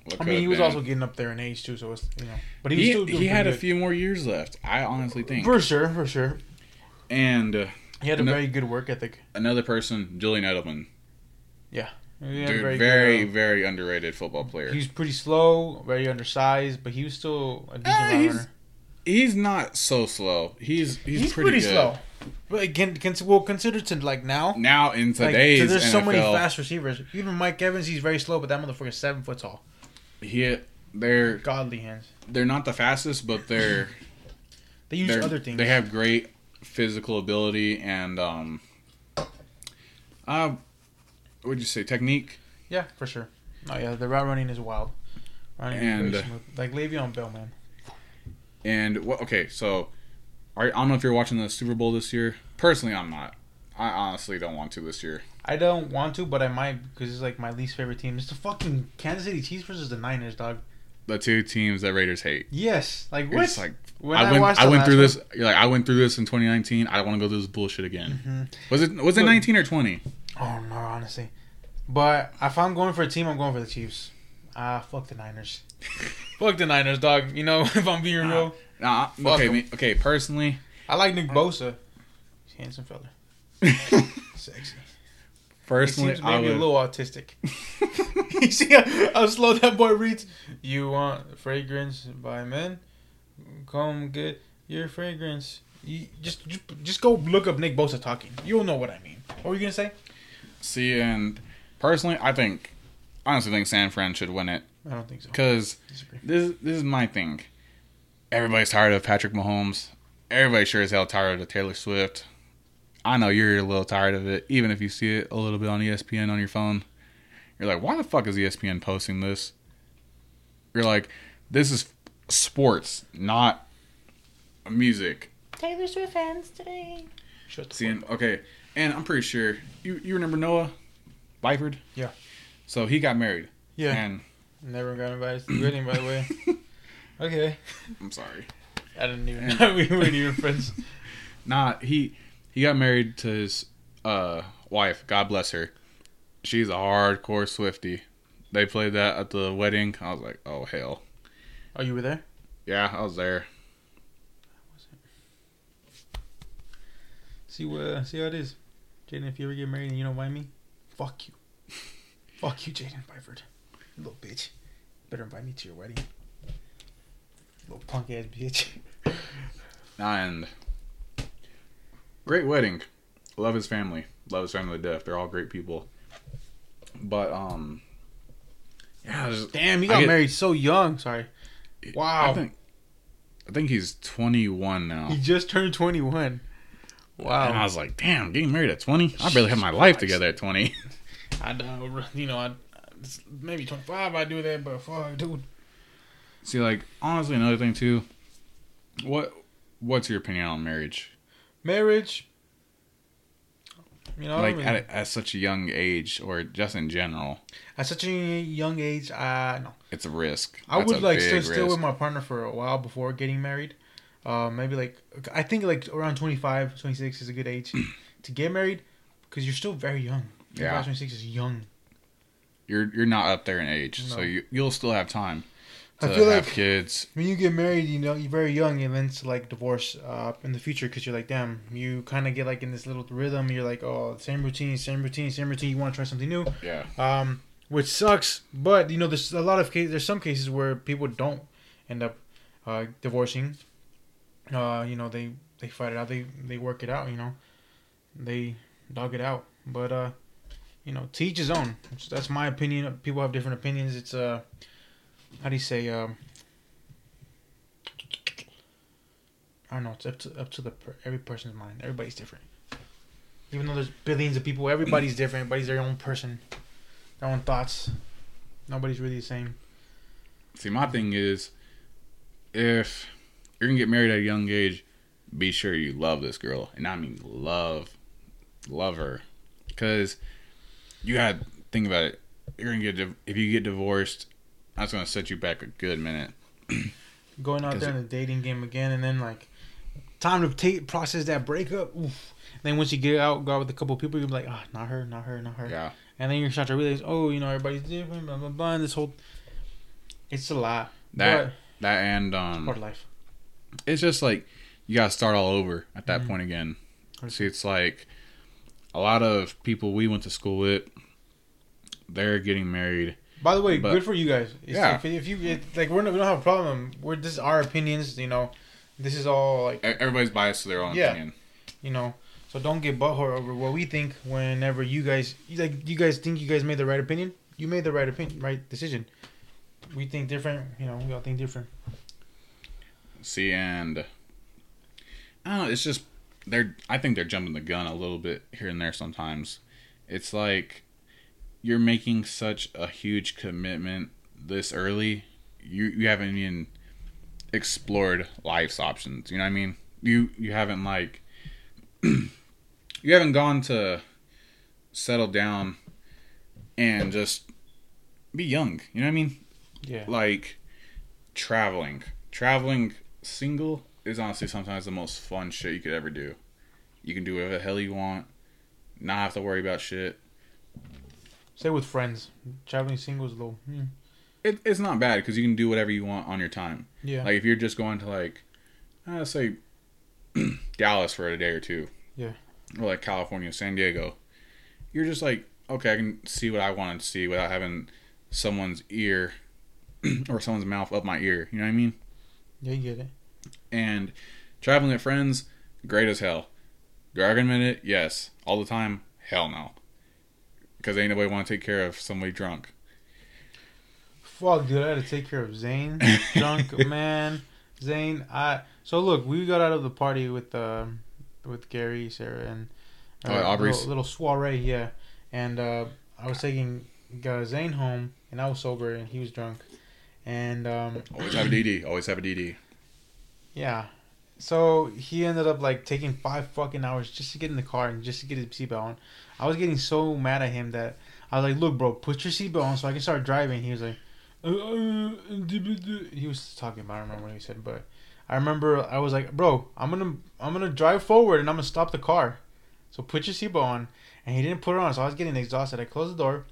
What I mean, have he was been? also getting up there in age too. So it's you know, but he was he, still doing he had a pretty few more years left. I honestly think, for sure, for sure. and. Uh, He had a No- very good work ethic. another person, Julian Edelman. Yeah, Dude, a very, good, very, underrated football uh, player. He's pretty slow, very undersized, but he was still a decent Eh, runner. He's not so slow. He's he's, He's, pretty, pretty, slow. But again, can, well, consider to like now. Now in Like, today's 'cause there's NFL, so many fast receivers. Even Mike Evans, he's very slow, but that motherfucker's seven foot tall. he they're Godly hands. they're not the fastest, but they're They use they're other things. they have great physical ability and um uh what would you say technique? yeah, for sure. Oh yeah, the route running is wild. Running And- is smooth. like Le'Veon Bell, man. And what? Okay, so are, I don't know if you're watching the Super Bowl this year. Personally, I'm not. I honestly don't want to this year. I don't want to, but I might because it's like my least favorite team. It's the fucking Kansas City Chiefs versus the Niners, dog. The two teams that Raiders hate. Yes, like what? just like when I went. I went through one- this. You're like I went through this in 2019. I don't want to go through this bullshit again. Mhm. Was it was it Look- 19 or 20? Oh no, honestly. But if I'm going for a team, I'm going for the Chiefs. Ah, fuck the Niners. fuck the Niners, dog. You know, if I'm being real, Nah, Fuck okay, me, okay. Personally, I like Nick Bosa. He's a handsome fella, sexy. He personally, I maybe would. a little autistic. you see how, how slow that boy reads? You want fragrance by men? Come get your fragrance. You just, just just go look up Nick Bosa talking. You'll know what I mean. What were you gonna say? See, and personally, I think, honestly, think San Fran should win it I don't think so. because this this is my thing. Everybody's tired of Patrick Mahomes. Everybody's sure as hell tired of Taylor Swift. I know you're a little tired of it, even if you see it a little bit on ESPN on your phone. You're like, why the fuck is ESPN posting this? You're like, this is sports, not music. Taylor Swift fans today. Shut the Seeing okay, and I'm pretty sure you you remember Noah Byford. Yeah. So he got married. Yeah. And Never got invited to the wedding, by the way. Okay. I'm sorry. I didn't even know we weren't even friends. Nah, he he got married to his uh wife. God bless her. She's a hardcore Swifty. They played that at the wedding. I was like, oh hell, Oh, you were there? yeah, I was there. See what? Uh, see how it is, Jaden. If you ever get married and you don't invite me, fuck you. fuck you, Jaden Byford. Little bitch. Better invite me to your wedding. Little punk ass bitch. And great wedding. Love his family. Love his family to death. They're all great people. But um, yeah, there's- Damn, he got get- married so young. Sorry. Wow. I think I think he's 21 now. He just turned 21. Wow. And I was like, damn, getting married at 20? I barely had my life together at 20. I know, you know, I, maybe 25 I do that, but fuck, dude. See, like, honestly, another thing too. What What's your opinion on marriage? Marriage. You know, like I mean, at, at such a young age, or just in general, at such a young age, uh, no. it's a risk. I That's would like stay still with my partner for a while before getting married. Uh, maybe like I think like around 25, 26 is a good age to get married because you're still very young. Yeah. 26 is young. You're you're not up there in age, so you you'll still have time I to feel have like- kids. When you get married, you know you're very young, and then to like divorce uh, in the future because you're like, damn, you kind of get like in this little rhythm. You're like, oh, same routine, same routine, same routine. You want to try something new. Yeah, um, which sucks. But you know, there's a lot of cases. There's some cases where people don't end up uh, divorcing. Uh, you know, they they fight it out. They they work it out. You know, they dog it out. But uh, you know, to each his own. That's my opinion. People have different opinions. It's uh, how do you say um. I don't know. It's up to up to the per, every person's mind. Everybody's different. Even though there's billions of people, everybody's different. Everybody's their own person their own thoughts. Nobody's really the same. See, my thing is, if you're gonna get married at a young age, be sure you love this girl, and I mean love, love her, because you gotta think about it. You're gonna get if you get divorced, that's gonna set you back a good minute. Going out there in the dating game again, and then like time to take process that breakup. Oof. Then once you get out, go out with a couple people, you'll be like, ah, not her, not her, not her. Yeah, And then you start to realize, oh, you know, everybody's different, blah blah blah. And this whole, it's a lot. that that and um, part of life. it's just like you gotta start all over at that Mhm. point again. See, it's like a lot of people we went to school with, they're getting married. By the way, but- good for you guys. It's Yeah. If, if you get like, we're not, we don't have a problem. We're this is our opinions. You know, this is all like Everybody's biased to their own Yeah. opinion. you know so don't get butthurt over what we think whenever you guys like you guys think you guys made the right opinion you made the right opinion right decision we think different you know we all think different See, and I don't know. It's just they're. I think they're jumping the gun a little bit here and there sometimes. It's like you're making such a huge commitment this early. You you haven't even explored life's options. You know what I mean? You you haven't like you haven't gone to settle down and just be young. You know what I mean? yeah like traveling. Traveling single is honestly sometimes the most fun shit you could ever do. You can do whatever the hell you want, not have to worry about shit. say with friends traveling singles low hmm. It, it's not bad because you can do whatever you want on your time. yeah Like if you're just going to like, uh, say, Dallas for a day or two. Yeah. Or like California, San Diego. You're just like, okay, I can see what I want to see without having someone's ear or someone's mouth up my ear. You know what I mean? yeah you get it And traveling with friends, great as hell. Recommend it? Yes. All the time? Hell no. Because ain't nobody want to take care of somebody drunk. fuck dude i had to take care of zane drunk man zane i so look we got out of the party with uh with gary sarah and Oh, Uh, Aubrey's? Little, little soiree, yeah. And uh, I was taking uh, Zane home, and I was sober, and he was drunk. And um, Always have a DD. Always have a DD. yeah, so he ended up like taking five fucking hours just to get in the car and just to get his seatbelt on. I was getting so mad at him that I was like, "Look, bro, put your seatbelt on so I can start driving." He was like, uh, uh, he was talking about. I don't remember what he said, but I remember I was like, "Bro, I'm gonna I'm gonna drive forward and I'm gonna stop the car, so put your seatbelt on." And he didn't put it on, so I was getting exhausted. I closed the door.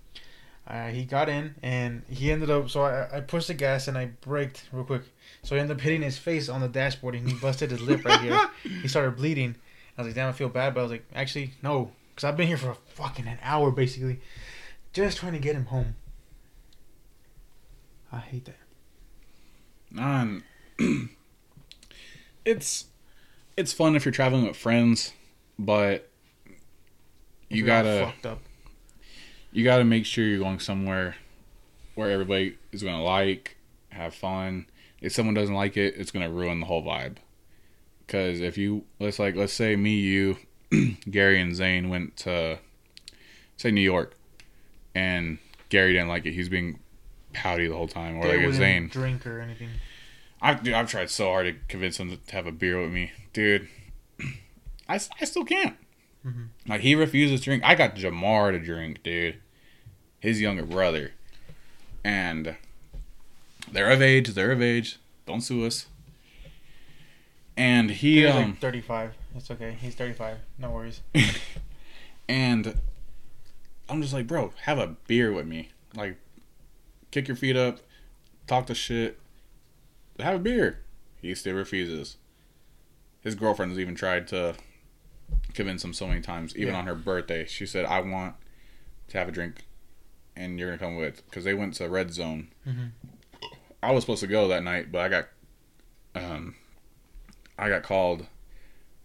Uh, he got in and he ended up. So I, I pushed the gas and I braked real quick. So he ended up hitting his face on the dashboard and he busted his lip right here. He started bleeding. I was like, damn, I feel bad, but I was like, actually, no, because I've been here for fucking an hour basically, just trying to get him home. I hate that. Man, it's it's fun if you're traveling with friends, but you gotta fucked up. You gotta make sure you're going somewhere where everybody is gonna like, have fun. If someone doesn't like it, it's gonna ruin the whole vibe. Because if you let's like let's say me, you, Gary, and Zane went to say New York, and Gary didn't like it. He's being pouty the whole time, or They like wouldn't Zane. drink or anything. I've dude, I've tried so hard to convince him to have a beer with me, dude. I, I still can't. Mhm. Like he refuses to drink. I got Jamar to drink, dude. His younger brother, and they're of age. They're of age. Don't sue us. And he um like 35. It's okay. He's 35. No worries. and I'm just like, bro, have a beer with me. Like, kick your feet up, talk the shit, have a beer. He still refuses. His girlfriend's even tried to convince him so many times, even Yeah. on her birthday. She said, I want to have a drink, and you're to come with. Because they went to Red Zone. Mhm. I was supposed to go that night, but I got, um, I got called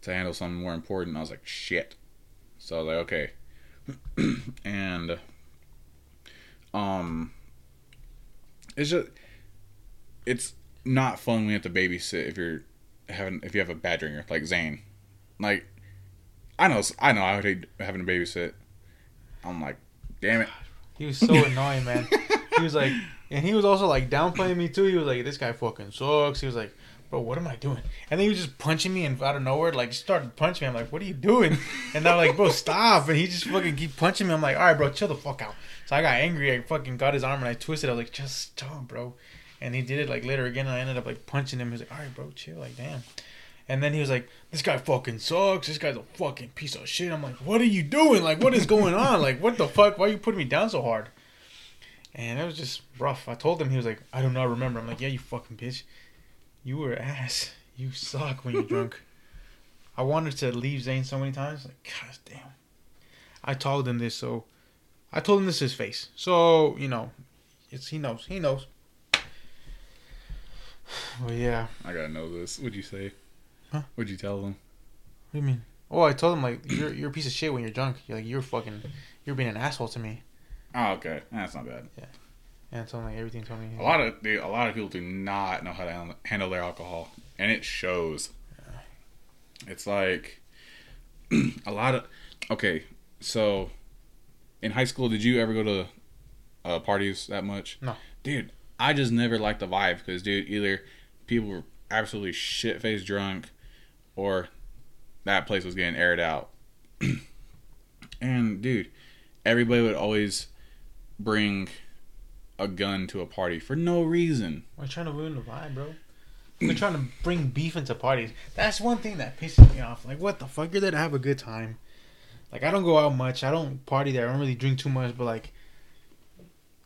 to handle something more important. I was like, shit. So I was like, okay. and um it's just it's not fun when you have to babysit if you're having if you have a bad drinker like Zane. Like I know I know I would hate having to babysit. I'm like, damn it. He was so annoying, man. He was like, and he was also like downplaying me too. He was like, "This guy fucking sucks." He was like, "Bro, what am I doing?" And then he was just punching me, and out of nowhere, like just started punching me. I'm like, "What are you doing?" And I'm like, "Bro, stop!" And he just fucking keep punching me. I'm like, "All right, bro, chill the fuck out." So I got angry. I fucking got his arm and I twisted. I was like, "Just stop, bro." And he did it like later again. And I ended up like punching him. He was like, "All right, bro, chill." Like, damn. And then he was like, "This guy fucking sucks. This guy's a fucking piece of shit." I'm like, "What are you doing? Like, what is going on? Like, what the fuck? Why are you putting me down so hard?" And it was just rough. I told him he was like, "I do not know, I remember." I'm like, "Yeah, you fucking bitch. You were ass. You suck when you're drunk." I wanted to leave Zane so many times. Like, gosh damn. I told him this, so I told him this his face. So you know, it's he knows. He knows. But yeah. I gotta know this. What'd you say? Huh? What'd you tell them? What do you mean? Oh, I told him like you're you're a piece of shit when you're drunk. You're like you're fucking you're being an asshole to me. Oh, okay. That's not bad. Yeah, and I told like everything told me. A lot of dude, a lot of people do not know how to handle- their alcohol, and it shows. It's like a lot of okay. So, in high school, did you ever go to uh, parties that much? No. dude. I just never liked the vibe because, dude, either people were absolutely shit faced drunk, or that place was getting aired out. and dude, everybody would always bring a gun to a party for no reason. We're trying to ruin the vibe, bro. We're trying to bring beef into parties. That's one thing that pisses me off. Like, what the fuck? You're there to have a good time. Like, I don't go out much. I don't party there. I don't really drink too much. But like,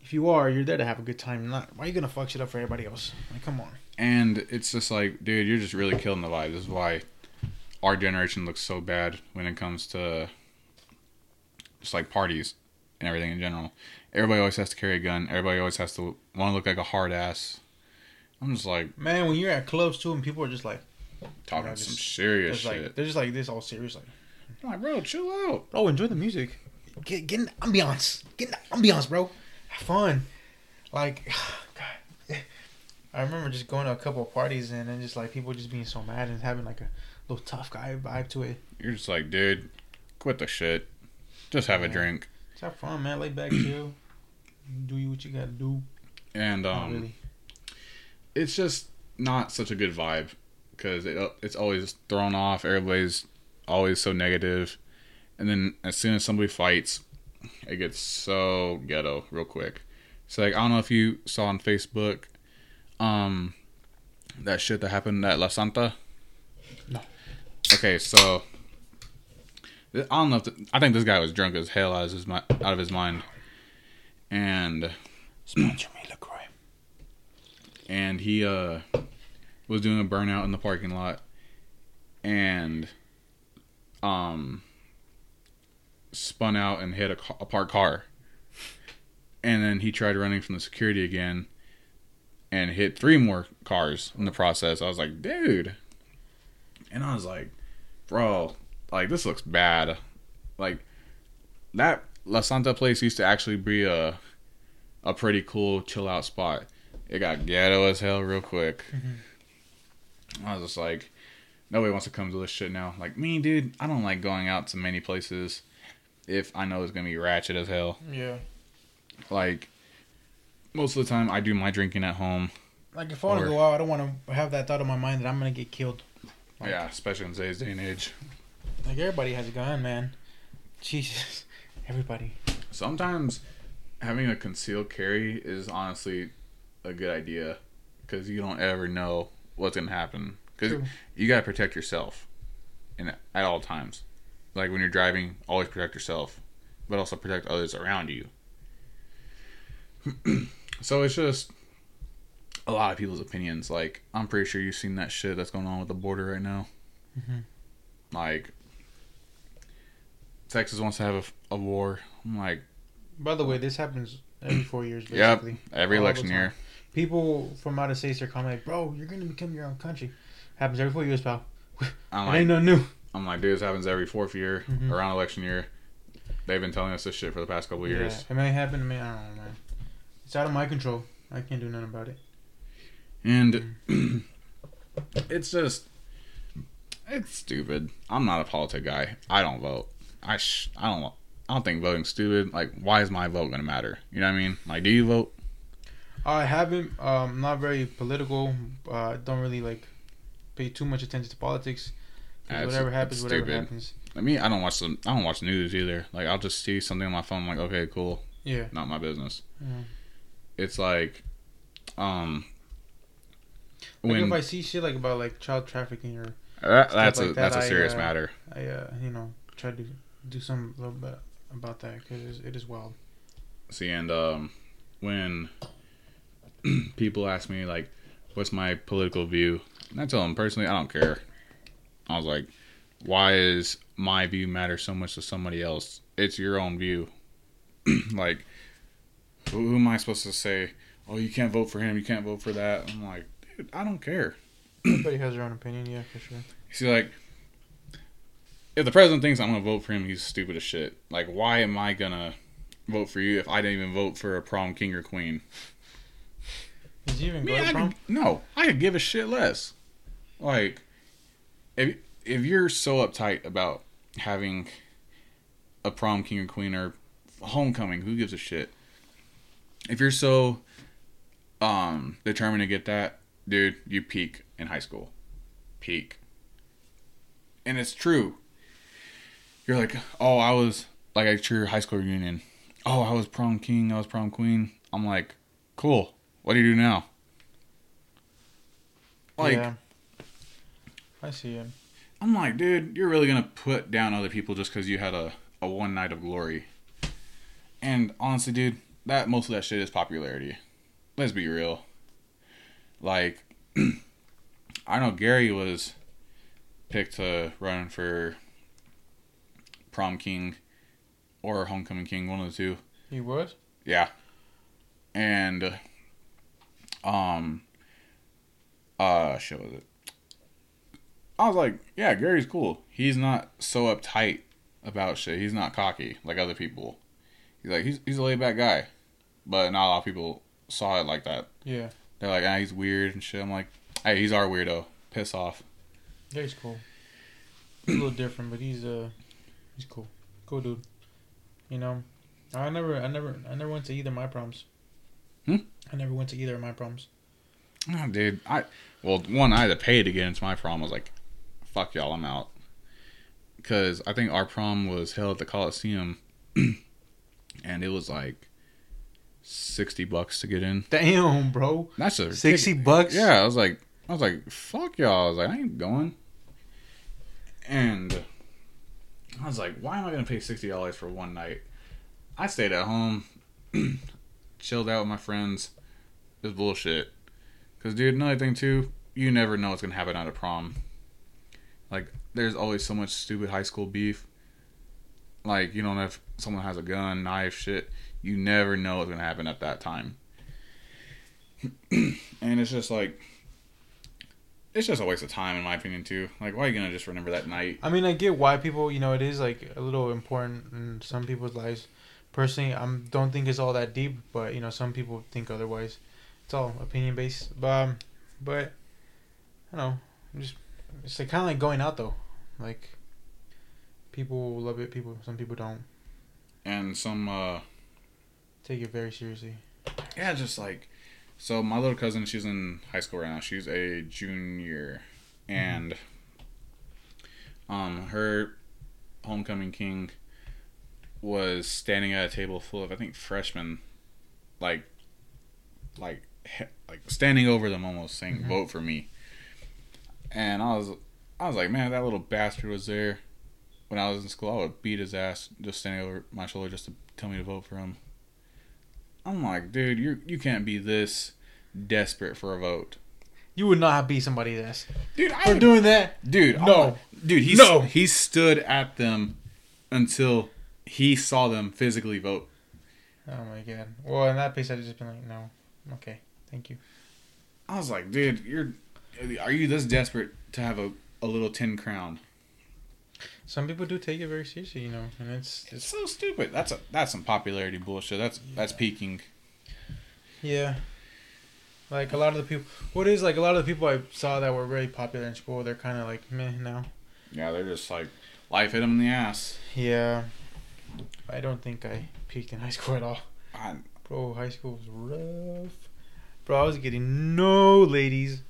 if you are, you're there to have a good time. Not why are you gonna fuck shit up for everybody else? Like, come on. And it's just like, dude, you're just really killing the vibe. This is why our generation looks so bad when it comes to just like parties and everything in general. Everybody always has to carry a gun. Everybody always has to want to look like a hard ass. I'm just like Man, when you're at clubs too, and people are just like, talking Yeah, some just- serious just like shit. they're just like this, all serious. Like, I'm like, bro, chill out. oh, enjoy the music. Get get in the ambiance. Get in the ambiance, bro. Have fun. Like, God. I remember just going to a couple of parties and then just like people just being so mad and having like a little tough guy vibe to it. You're just like, dude, quit the shit. Just have a drink. Just have fun, man. Lay back, chill. Do you what you gotta do. And um, really. it's just not such a good vibe because it, it's always thrown off. Everybody's always so negative, and then as soon as somebody fights, it gets so ghetto real quick. So like I don't know if you saw on Facebook, um, that shit that happened at La Santa. Okay, so I don't know if the, I think this guy was drunk as hell out of his out of his mind, and Sponsor me, LaCroix. and he uh was doing a burnout in the parking lot. And um spun out and hit a, a parked car. And then he tried running from the security again and hit three more cars in the process. I was like dude and i was like bro like this looks bad like that la santa place used to actually be a a pretty cool chill out spot it got ghetto as hell real quick. Mm-hmm. I was just like, nobody wants to come to this shit now. Like me, dude, I don't like going out to many places if I know it's gonna be ratchet as hell. Yeah. Like most of the time, I do my drinking at home. Like if I want to go out, I don't want to have that thought in my mind that I'm gonna get killed. Like- yeah, especially in today's day and age. Like everybody has a gun, man. Jesus, everybody. Sometimes having a concealed carry is honestly a good idea because you don't ever know what's gonna happen. Because you gotta protect yourself, and at all times. Like when you're driving, always protect yourself, but also protect others around you. so it's just a lot of people's opinions. Like I'm pretty sure you've seen that shit that's going on with the border right now. Mhm. Like Texas wants to have a, a war. I'm like, By the way, this happens every four years, Yep. every All election year. People from out of states are coming like, bro, you're gonna become your own country. Happens every four years, pal. I'm like, ain't no new. I'm like, dude, this happens every fourth year Mhm. around election year. They've been telling us this shit for the past couple of years. Yeah, it may happen to me. I don't know, man. It's out of my control. I can't do nothing about it. And it's just, it's stupid. I'm not a politic guy. I don't vote. I sh- I don't. I don't think voting's stupid. Like, why is my vote gonna matter? You know what I mean? Like, do you vote? I haven't. Um, not very political. Uh, don't really like pay too much attention to politics. Yeah, whatever happens, whatever stupid. happens. Like me, I don't watch the. I don't watch news either. Like, I'll just see something on my phone. I'm like, okay, cool, Yeah. not my business. Yeah. It's like, um, Like when if I see shit like about like child trafficking or that, that's like a that, that's a serious uh, matter. I uh, you know try to do some little bit about that because it is wild. See, and um, when people ask me like, "What's my political view?" and I tell them personally, I don't care. I was like, "Why is my view matter so much to somebody else? It's your own view." like, who am I supposed to say? Oh, you can't vote for him. You can't vote for that. I'm like, dude, I don't care. Everybody has their own opinion, yeah, for sure. See, like, if the president thinks I'm gonna vote for him, he's stupid as shit. Like, why am I gonna vote for you if I didn't even vote for a prom king or queen? Did you even Me, go to I prom? could, no, I could give a shit less. Like, if if you're so uptight about having a prom king or queen or homecoming, who gives a shit? If you're so um determined to get that, dude, you peak in high school. Peak. And it's true. You're like, oh, I was like at your high school reunion. Oh, I was prom king, I was prom queen. I'm like, cool. What do you do now? Like, yeah. I see it. I'm like, dude, you're really gonna put down other people just because you had a, a one night of glory. And honestly, dude, that most of that shit is popularity. Let's be real. Like, I know Gary was picked to run for prom king or homecoming king, one of the two. He was. Yeah. And um uh shit was it? I was like, yeah, Gary's cool. He's not so uptight about shit. He's not cocky like other people. He's like he's he's a laid back guy. But not a lot of people saw it like that. Yeah. They're like, ah, he's weird and shit. I'm like, hey, he's our weirdo. Piss off. Yeah, he's cool. He's a little different, but he's uh, he's cool. Cool dude. You know, I never, I never, I never went to either of my proms. Hmm? I never went to either of my proms. Oh, dude, I well, one I had to pay to get into my prom. I was like, "Fuck y'all, I'm out." Because I think our prom was held at the Coliseum, and it was like sixty bucks to get in. Damn, bro. That's a Sixty bucks. Yeah, I was like, I was like, "Fuck y'all!" I was like, "I ain't going." And I was like, "Why am I gonna pay sixty dollars for one night?" I stayed at home, chilled out with my friends. It's bullshit. Cause, dude, another thing too, you never know what's gonna happen at a prom. Like, there's always so much stupid high school beef. Like, you don't know if someone has a gun, knife, shit. You never know what's gonna happen at that time. and it's just like, it's just a waste of time, in my opinion, too. Like, why are you gonna just remember that night? I mean, I get why people, you know, it is like a little important in some people's lives. Personally, I don't think it's all that deep, but you know, some people think otherwise. It's all opinion based. But, um, but I don't know. I'm just it's like kind of like going out though. Like people love it. People, some people don't And some, uh, take it very seriously. Yeah, just like so my little cousin, she's in high school right now. She's a junior and um her homecoming king was standing at a table full of I think freshmen like like like standing over them almost saying Mhm. vote for me. And I was I was like, man, that little bastard was there when I was in school. I would beat his ass just standing over my shoulder just to tell me to vote for him. I'm like, dude, you you can't be this desperate for a vote, You would not be somebody that's dude. for I doing that. dude, No. Like- dude. He No. he stood at them until he saw them physically vote. Oh my god. Well, in that case, I'd just been like, no, okay, thank you. I was like, dude, you're are you this desperate to have a, a little tin crown? Some people do take it very seriously, you know, and it's It's so stupid. That's a that's some popularity bullshit. That's that's peaking. Yeah. Like a lot of the people, what is like a lot of the people I saw that were very popular in school, they're kind of like meh now. Yeah, they're just like life hit them in the ass. Yeah. I don't think I peaked in high school at all. I, Bro, high school was rough. Bro, I was getting no ladies.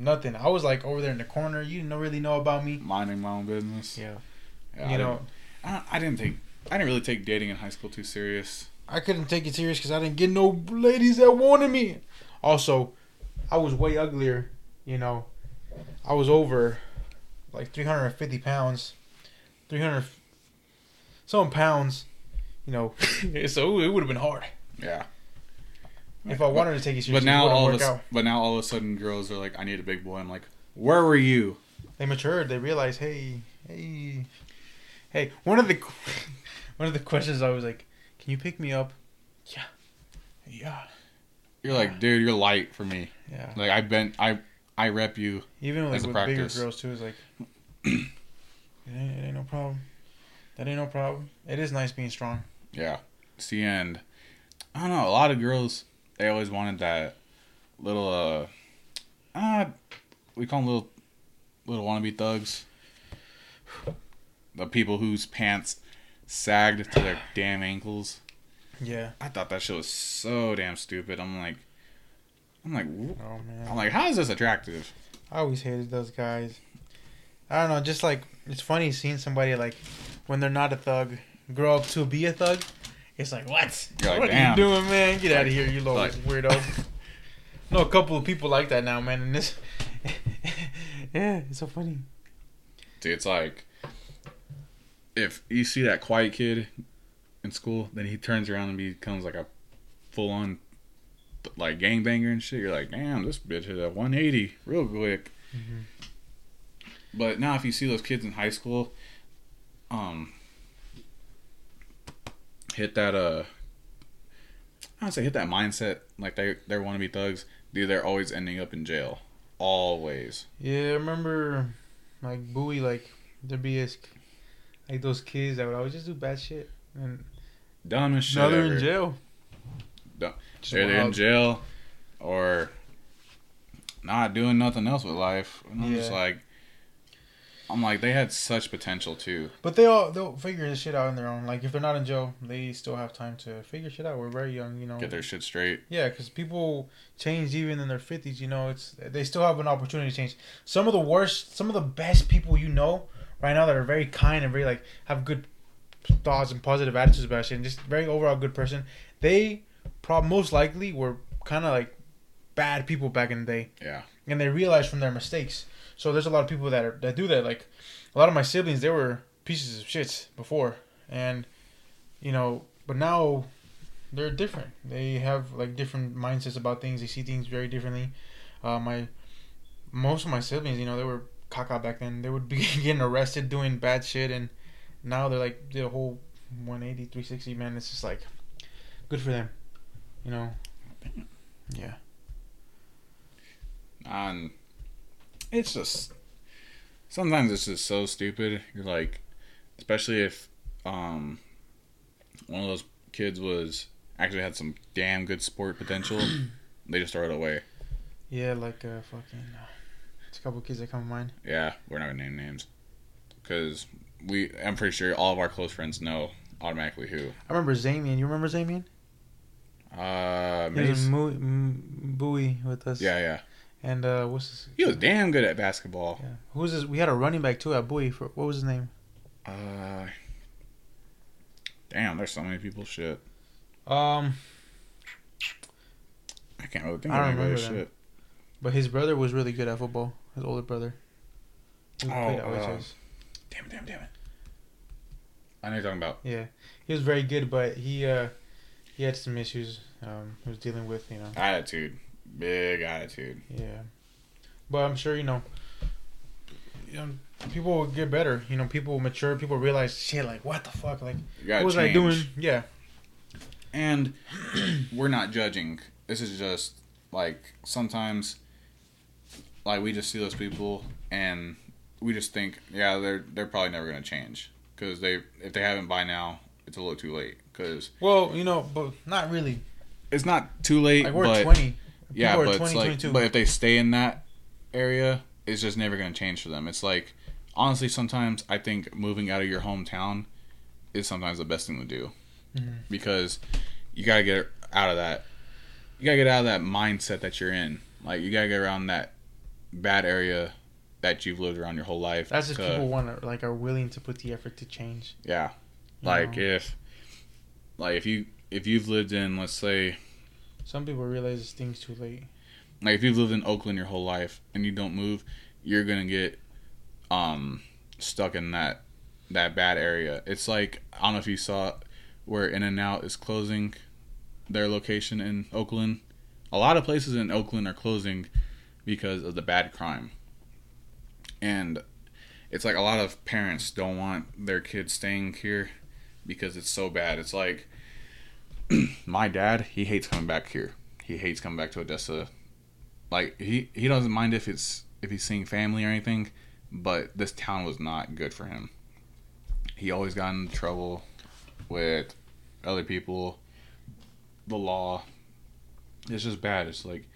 Nothing. I was like over there in the corner. You didn't really know about me. minding my own business. Yeah. Yeah, I you know, didn't- I, I didn't think I didn't really take dating in high school too serious. I couldn't take it serious because I didn't get no ladies that wanted me. Also, I was way uglier. You know, I was over like 350 pounds, 300 some pounds. You know, so it would have been hard Yeah. If I wanted to take you seriously. But now all of out. but now all of a sudden girls are like, I need a big boy. I'm like, where were you? They matured. They realized, hey, hey, hey. One of the one of the questions I was like, "Can you pick me up?" Yeah, yeah, You're like, dude, you're light for me. yeah. Like I've been I I rep you. Even like As a with bigger girls too, is like, it ain't, it ain't no problem. That ain't no problem. It is nice being strong. Yeah. It's the end. I don't know. A lot of girls they always wanted that little uh uh we call them little little wannabe thugs. The people whose pants sagged to their damn ankles. Yeah. I thought that shit was so damn stupid. I'm like, I'm like, Oh man. I'm like, how is this attractive? I always hated those guys. I don't know. Just like it's funny seeing somebody like when they're not a thug grow up to be a thug. It's like what? You're like, what damn. are you doing, man? Get out of here, you little Like- weirdo. no, a couple of people like that now, man. And this, yeah, it's so funny. Dude, it's like if you see that quiet kid in school, then he turns around and becomes like a full on like gangbanger and shit. You're like, damn, this bitch hit a 180 real quick. Mhm. But now, if you see those kids in high school, um, hit that uh, I don't say hit that mindset like they they want to be thugs. Dude, they're always ending up in jail, always. Yeah, I remember like Bowie, like there'd be this, like those kids that would always just do bad shit, and Dumbest shit now they're ever. in jail. Dumb. Just They're, they're in jail or not doing nothing else with life. And I'm just Yeah. like, I'm like they had such potential too. But they all they'll figure this shit out on their own. Like if they're not in jail, they still have time to figure shit out. We're very young, you know. Get their shit straight. Yeah, because people change even in their fifties. You know, it's they still have an opportunity to change. Some of the worst, some of the best people you know right now that are very kind and very like have good thoughts and positive attitudes about shit and just very overall good person. They prob most likely were kind of like bad people back in the day. Yeah. And they realized from their mistakes. So there's a lot of people that are that do that. Like a lot of my siblings, they were pieces of shits before, and you know, but now they're different. They have like different mindsets about things. They see things very differently. Uh, my most of my siblings, you know, they were caca back then. They would be getting arrested doing bad shit, and now they're like a whole 180, 360. Man, it's just like good for them. You know. Yeah. And it's just sometimes it's just so stupid. You're like, especially if um one of those kids was actually had some damn good sport potential, they just throw it away. Yeah, like uh, fucking. Uh, it's a couple kids that come to mind. Yeah, we're not gonna name names because we. I'm pretty sure all of our close friends know automatically who. I remember Zamian. You remember Zamian? Uh, He was in Mo- M- Bowie with us. Yeah, yeah. And uh, what's his? He was damn good at basketball. Yeah. Who's his? We had a running back too at Bowie. For what was his name? Uh, damn, there's so many people. Shit, Um, I can't really think I of don't anybody. Shit. but his brother was really good at football. His older brother. He Oh, uh, Damn it, damn it, damn it. I know you're talking about. Yeah, he was very good, but he uh, he had some issues. Um, he was dealing with, you know. Attitude, big attitude. Yeah, but I'm sure you know. You know, people will get better. You know, people will mature. People realize shit. Like, what the fuck? Like, what was change. I doing? Yeah. And we're not judging. This is just like sometimes, like we just see those people and we just think, yeah, they're they're probably never gonna change because they if they haven't by now, it's a little too late. Because Well, you know, but not really. it's not too late. Like we're 20. Yeah, but it's like, but if they stay in that area, it's just never gonna change for them. It's like honestly, sometimes I think moving out of your hometown is sometimes the best thing to do Mhm. because you gotta get out of that. You gotta get out of that mindset that you're in. Like you gotta get around that bad area that you've lived around your whole life. That's if to- people want to like are willing to put the effort to change. yeah. Like know? if, like if you if you've lived in let's say some people realize things too late. like if you've lived in Oakland your whole life and you don't move, you're gonna get um stuck in that that bad area. It's like I don't know if you saw where In and Out is closing their location in Oakland. A lot of places in Oakland are closing because of the bad crime. And it's like a lot of parents don't want their kids staying here because it's so bad. It's like my dad, he hates coming back here. He hates coming back to Odessa. Like he he doesn't mind if it's if he's seeing family or anything, but this town was not good for him. He always got into trouble with other people, the law. It's just bad. It's like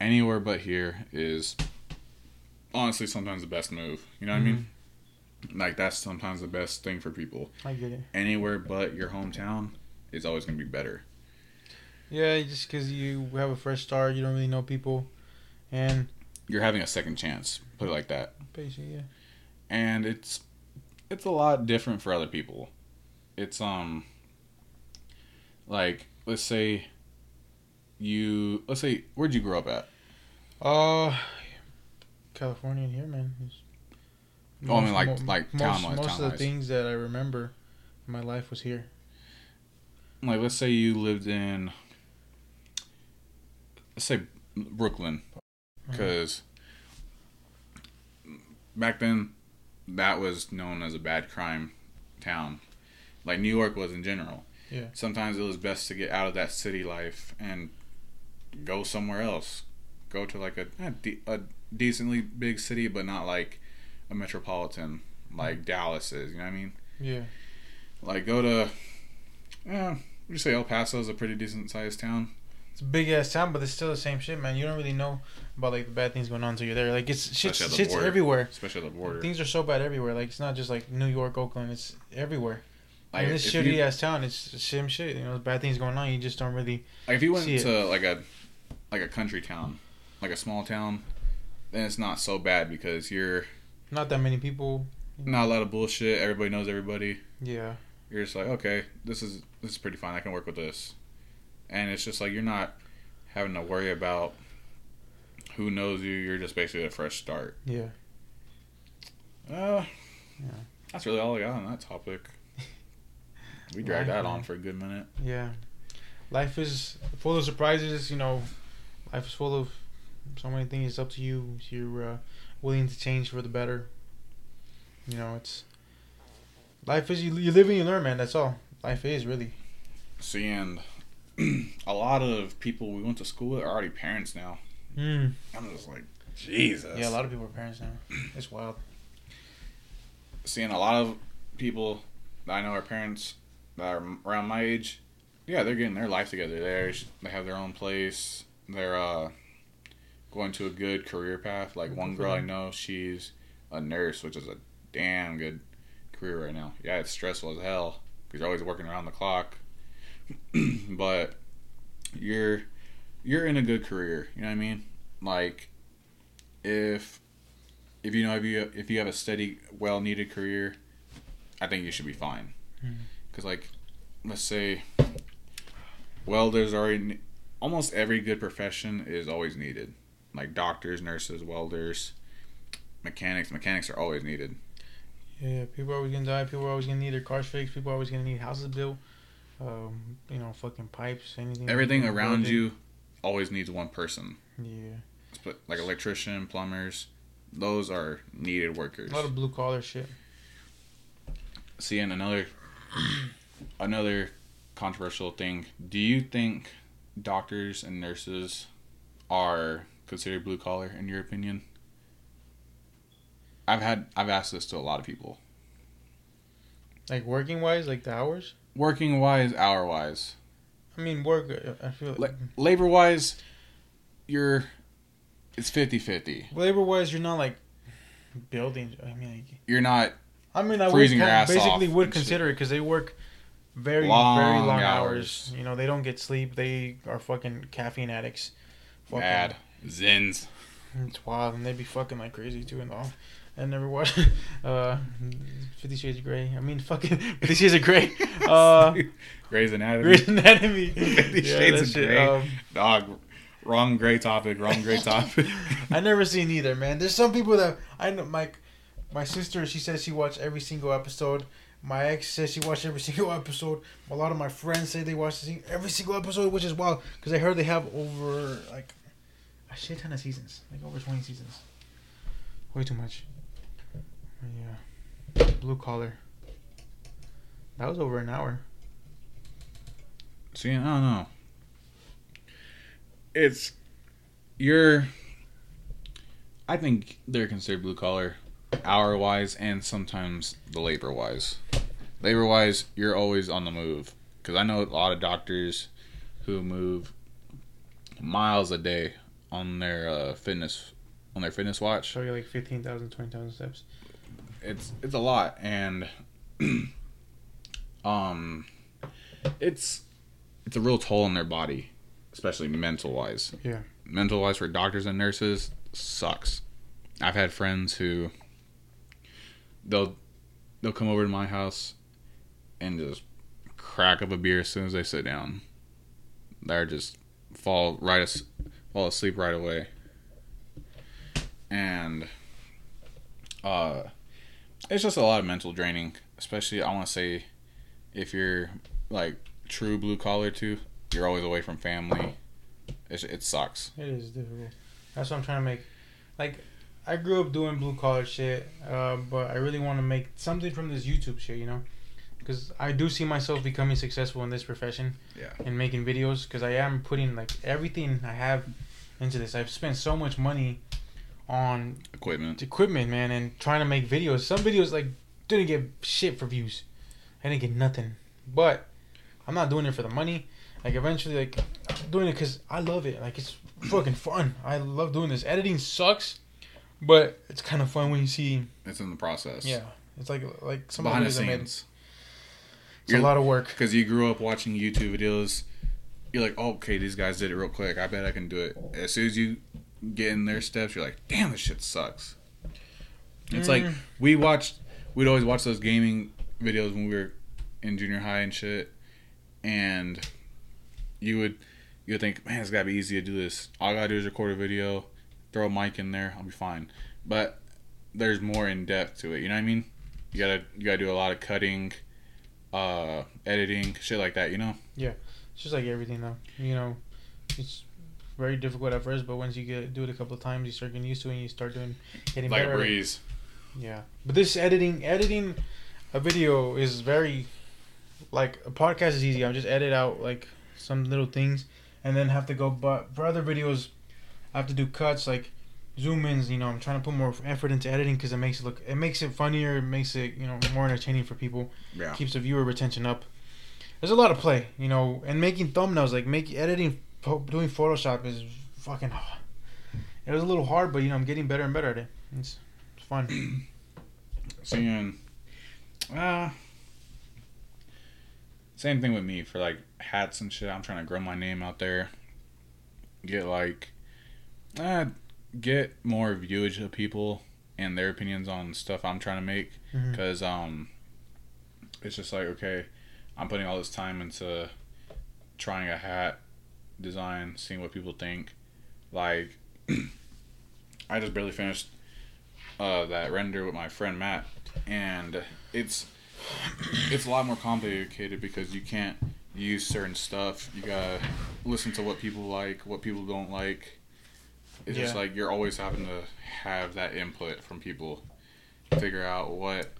anywhere but here is honestly sometimes the best move. You know what I mean? Mm-hmm. Like that's sometimes the best thing for people. I get it. Anywhere but your hometown is always gonna be better. Yeah, just because you have a fresh start, you don't really know people, and You're having a second chance. Put it like that. basically, yeah. and it's it's a lot different for other people. It's um like let's say you let's say where'd you grow up at? Uh, California here, man. is- Oh, I mean, most- like- mo- like most, town-wise, most of the things that I remember in my life was here. Like let's say you lived in let's say Brooklyn mm-hmm. because back then that was known as a bad crime town. Like New York was in general. Yeah. Sometimes it was best to get out of that city life and go somewhere else. Go to like a a, de- a decently big city, but not like a metropolitan like mm-hmm. Dallas is. You know what I mean? Yeah. Like go to, yeah, would you say El Paso is a pretty decent sized town? It's a big ass town, but it's still the same shit, man. You don't really know about like the bad things going on until you're there. Like it's shit's, Especially at the shit's border. everywhere. especially at the border. Things are so bad everywhere. Like it's not just like New York, Oakland. It's everywhere. Like, in this shitty you- ass town, it's the same shit. You know, bad things going on. You just don't really. Like if you went to like a like a country town, like a small town, then it's not so bad because you're Not that many people. not a lot of bullshit. Everybody knows everybody. Yeah. You're just like, okay, this is this is pretty fine. I can work with this, and it's just like you're not having to worry about who knows you. You're just basically a fresh start. Yeah. Uh, Yeah. that's really all I got on that topic. We dragged Right, that on for a good minute. Yeah. Life is full of surprises. You know, life is full of so many things. It's up to you. If you're uh, willing to change for the better. You know, it's life is you, you live and you learn, man. That's all. Life is really. Seeing a lot of people we went to school with are already parents now. Mm. I'm just like, Jesus. Yeah, a lot of people are parents now. It's wild. seeing a lot of people that I know are parents that are around my age. Yeah, they're getting their life together. They're, they have their own place. They're uh, going to a good career path. Like one girl I know, she's a nurse, which is a damn good career right now. Yeah, it's stressful as hell because you're always working around the clock. but you're you're in a good career. You know what I mean? Like if if you know if you if you have a steady, well needed career, I think you should be fine. Hmm. Because like, let's say, welders are in almost every good profession is always needed. Like doctors, nurses, welders, mechanics. Mechanics are always needed. Yeah, people are always gonna die. People are always gonna need their cars fixed. People are always gonna need houses built. Um, you know, fucking pipes, anything. Everything around you always needs one person. Yeah, Sp- Like electrician, plumbers, those are needed workers. a lot of blue collar shit. seeing another another controversial thing. Do you think doctors and nurses are considered blue collar in your opinion? I've had I've asked this to a lot of people. Like working wise, like the hours. Working wise, hour wise, I mean, work. uh, I feel La- labor wise, you're it's 50-50. labor wise, you're not like building. I mean, like, You're not I mean, I would Freezing your kind ass of basically off would consider it because they work very Long very long hours. hours. You know, they don't get sleep. They are fucking caffeine addicts. Fucking- mad zins. It's wild, and they'd be fucking like crazy too. And all. I never watched uh, Fifty Shades of Grey. I mean, fucking Fifty Shades of Grey. Uh, Grey's Anatomy. Grey's Anatomy. Fifty Yeah, Shades of Grey. um, Dog, wrong gray topic. Wrong gray topic. I never seen either, man. There's some people that I know. My my sister, she says she watched every single episode. My ex says she watched every single episode. A lot of my friends say they watched every single episode, which is wild because I heard they have over like a shit ton of seasons, like over twenty seasons. Way too much. Yeah, blue collar. That was over an hour. See, I don't know. It's you're. I think they're considered blue collar, hour wise, and sometimes the labor wise. Labor wise, you're always on the move because I know a lot of doctors who move miles a day on their uh, fitness on their fitness watch. Show you're like 15,000, 20,000 steps. It's it's a lot and um it's it's a real toll on their body especially mental wise Yeah. mental wise for doctors and nurses sucks. I've had friends who they'll they'll come over to my house and just crack up a beer as soon as they sit down. They're just fall right as fall asleep right away. And uh it's just a lot of mental draining especially i want to say if you're like true blue collar too you're always away from family it's, it sucks It is difficult. That's what I'm trying to make. Like, I grew up doing blue collar shit, uh, but I really want to make something from this YouTube shit, you know? Because I do see myself becoming successful in this profession. Yeah. And making videos, because I am putting, like, everything I have into this. I've spent so much money on equipment equipment, man, and trying to make videos. Some videos, like, didn't get shit for views. I didn't get nothing. But I'm not doing it for the money. Like, eventually, like, doing it because I love it. Like it's fucking fun. I love doing this. Editing sucks, but it's kind of fun when you see. It's in the process. Yeah, it's like like some behind the videos I made. scenes. It's a lot of work. because you grew up watching YouTube videos. You're like, oh, okay, these guys did it real quick. I bet I can do it. As soon as you get in their steps, you're like, damn, this shit sucks. It's like Mm. we watched. We'd always watch those gaming videos when we were in junior high and shit, and you would you would think, man, it's gotta be easy to do this. All I gotta do is record a video, throw a mic in there, I'll be fine. But there's more in depth to it. You know what I mean? You gotta you gotta do a lot of cutting, uh, editing, shit like that. You know? Yeah, it's just like everything though. You know, it's very difficult at first, but once you get do it a couple of times, you start getting used to it, and you start doing getting Like better. breeze. Yeah, but this editing editing a video is very like a podcast is easy. I'll just edit out like some little things and then have to go. But for other videos, I have to do cuts like zoom ins. You know, I'm trying to put more effort into editing because it makes it look it makes it funnier. It makes it you know more entertaining for people. Yeah. Keeps the viewer retention up. There's a lot of play, you know, and making thumbnails like make editing doing Photoshop is fucking. It was a little hard, but you know I'm getting better and better at it. It's, it's fun. Seeing, uh, same thing with me for like hats and shit. I'm trying to grow my name out there. Get like, uh, get more viewage of people and their opinions on stuff I'm trying to make. Mhm. Cause um, it's just like okay, I'm putting all this time into trying a hat design, seeing what people think. Like, I just barely finished uh, that render with my friend Matt, and it's it's a lot more complicated because you can't use certain stuff. You gotta listen to what people like, what people don't like. It's just like you're always having to have that input from people, figure out what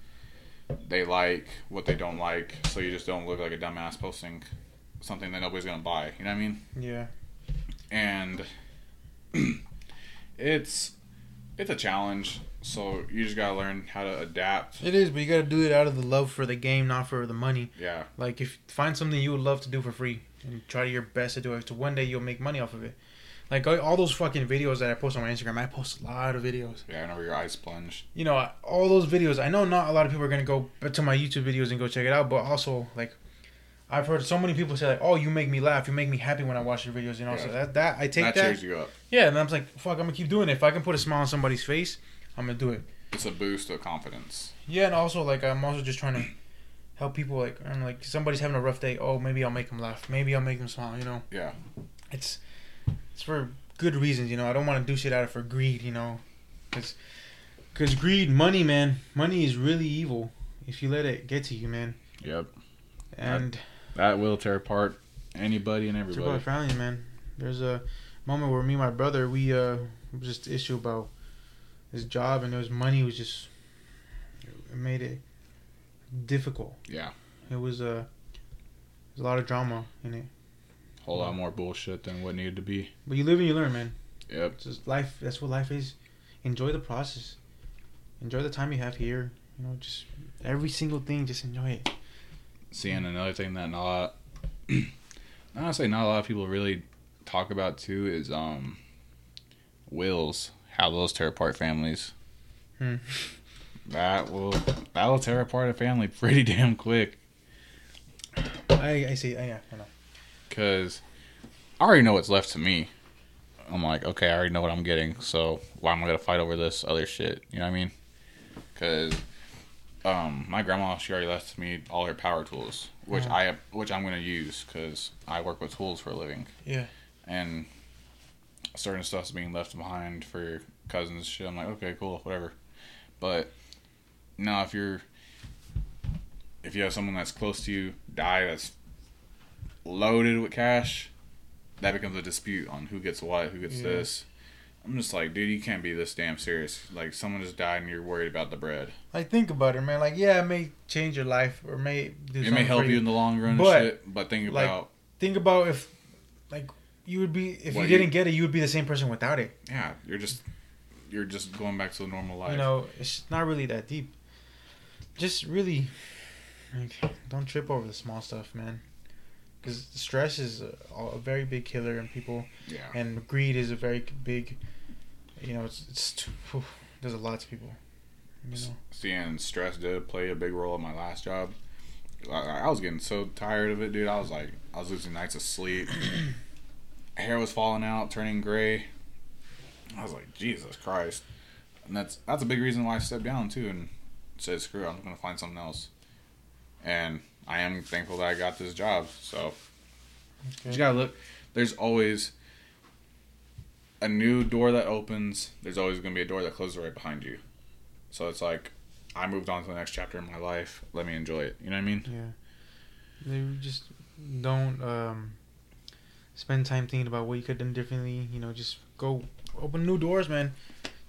they like, what they don't like, so you just don't look like a dumbass posting something that nobody's gonna buy. You know what I mean? Yeah. and it's it's a challenge. So you just gotta learn how to adapt. It is, but you gotta do it out of the love for the game, not for the money. Yeah, Like, if find something you would love to do for free and try your best to do it. So one day you'll make money off of it. Like all- all those fucking videos that I post on my Instagram, I post a lot of videos. yeah. Whenever your eyes plunge, You know, all those videos. I know not a lot of people are gonna go to my YouTube videos and go check it out, but also like. I've heard so many people say like, "Oh, you make me laugh. You make me happy when I watch your videos." You know, so that that I take that that. cheers you up. Yeah, and I'm like, "Fuck, I'm gonna keep doing it. If I can put a smile on somebody's face, I'm gonna do it." It's a boost of confidence. Yeah, and also like I'm also just trying to help people. Like I'm like somebody's having a rough day. Oh, maybe I'll make them laugh. Maybe I'll make them smile. You know, Yeah, it's it's for good reasons. You know, I don't want to do shit out of for greed. You know, because because greed, money, man, money is really evil if you let it get to you, man. yep. And That will tear apart anybody and it's about everybody. family, man. There's a moment where me and my brother we uh just issue about his job and his money was just it made it difficult. Yeah, It was uh, there's a lot of drama in it. whole lot more bullshit than what needed to be. But you live and you learn, man. Yep. It's just life. That's what life is. Enjoy the process. Enjoy the time you have here. You know, just every single thing. Just enjoy it. Seeing another thing that not a lot, honestly, not a lot of people really talk about too is um, wills. How those tear apart families. Hmm. That will that will tear apart a family pretty damn quick. I I see. I, yeah, I know. Cause I already know what's left to me. I'm like, okay, I already know what I'm getting. So why am I gonna fight over this other shit? You know what I mean? Cause um, my grandma she already left me all her power tools, which Mhm. I which I'm gonna use because I work with tools for a living. Yeah. And certain stuff's being left behind for cousins shit. I'm like, okay, cool, whatever. But now if you're if you have someone that's close to you die that's loaded with cash, that becomes a dispute on who gets what, who gets Yeah. this. I'm just like, dude, you can't be this damn serious. Like, someone just died and you're worried about the bread. Like think about it, man. Like yeah, it may change your life or may do it may help you in the long run But, and shit, but think like, about, Think about if, like, you would be if you you- didn't get it, you would be the same person without it. yeah, you're just, you're just going back to the normal life. You know, it's not really that deep. Just really, like, don't trip over the small stuff, man. Because stress is a, a very big killer in people, Yeah. and greed is a very big. You know, it's it's too, whew, there's a lot to people. You know. See, and stress did play a big role in my last job. I, I was getting so tired of it, dude. I was like, I was losing nights of sleep. Hair was falling out, turning gray. I was like, Jesus Christ. And that's that's a big reason why I stepped down too and said, screw it, I'm gonna find something else. And I am thankful that I got this job. So you just gotta look. There's always a new door that opens. There's always gonna be a door that closes right behind you. So it's like I moved on to the next chapter in my life. Let me enjoy it. You know what I mean? Yeah. They just don't um, spend time thinking about what you could have done differently. You know, just go open new doors, man.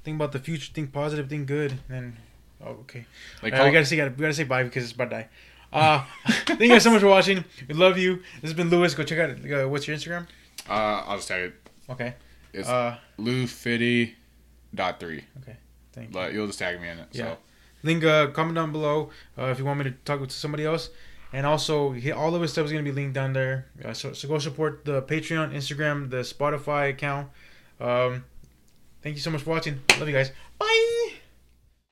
Think about the future. Think positive. Think good. And then, oh, okay. Like Uh, we gotta say, gotta, we gotta say bye because it's about to die. Uh, thank you guys so much for watching. We love you. This has been Luis. Go check out. Uh, what's your Instagram? uh, I'll just tag it. Okay. It's Uh, Lou Fitty dot three. thank you. But you'll just tag me in it. Yeah. So Link, uh, comment down below uh, if you want me to talk to somebody else. And also, all of his stuff is going to be linked down there. Uh, so, so go support the Patreon, Instagram, the Spotify account. Um, thank you so much for watching. Love you guys. Bye.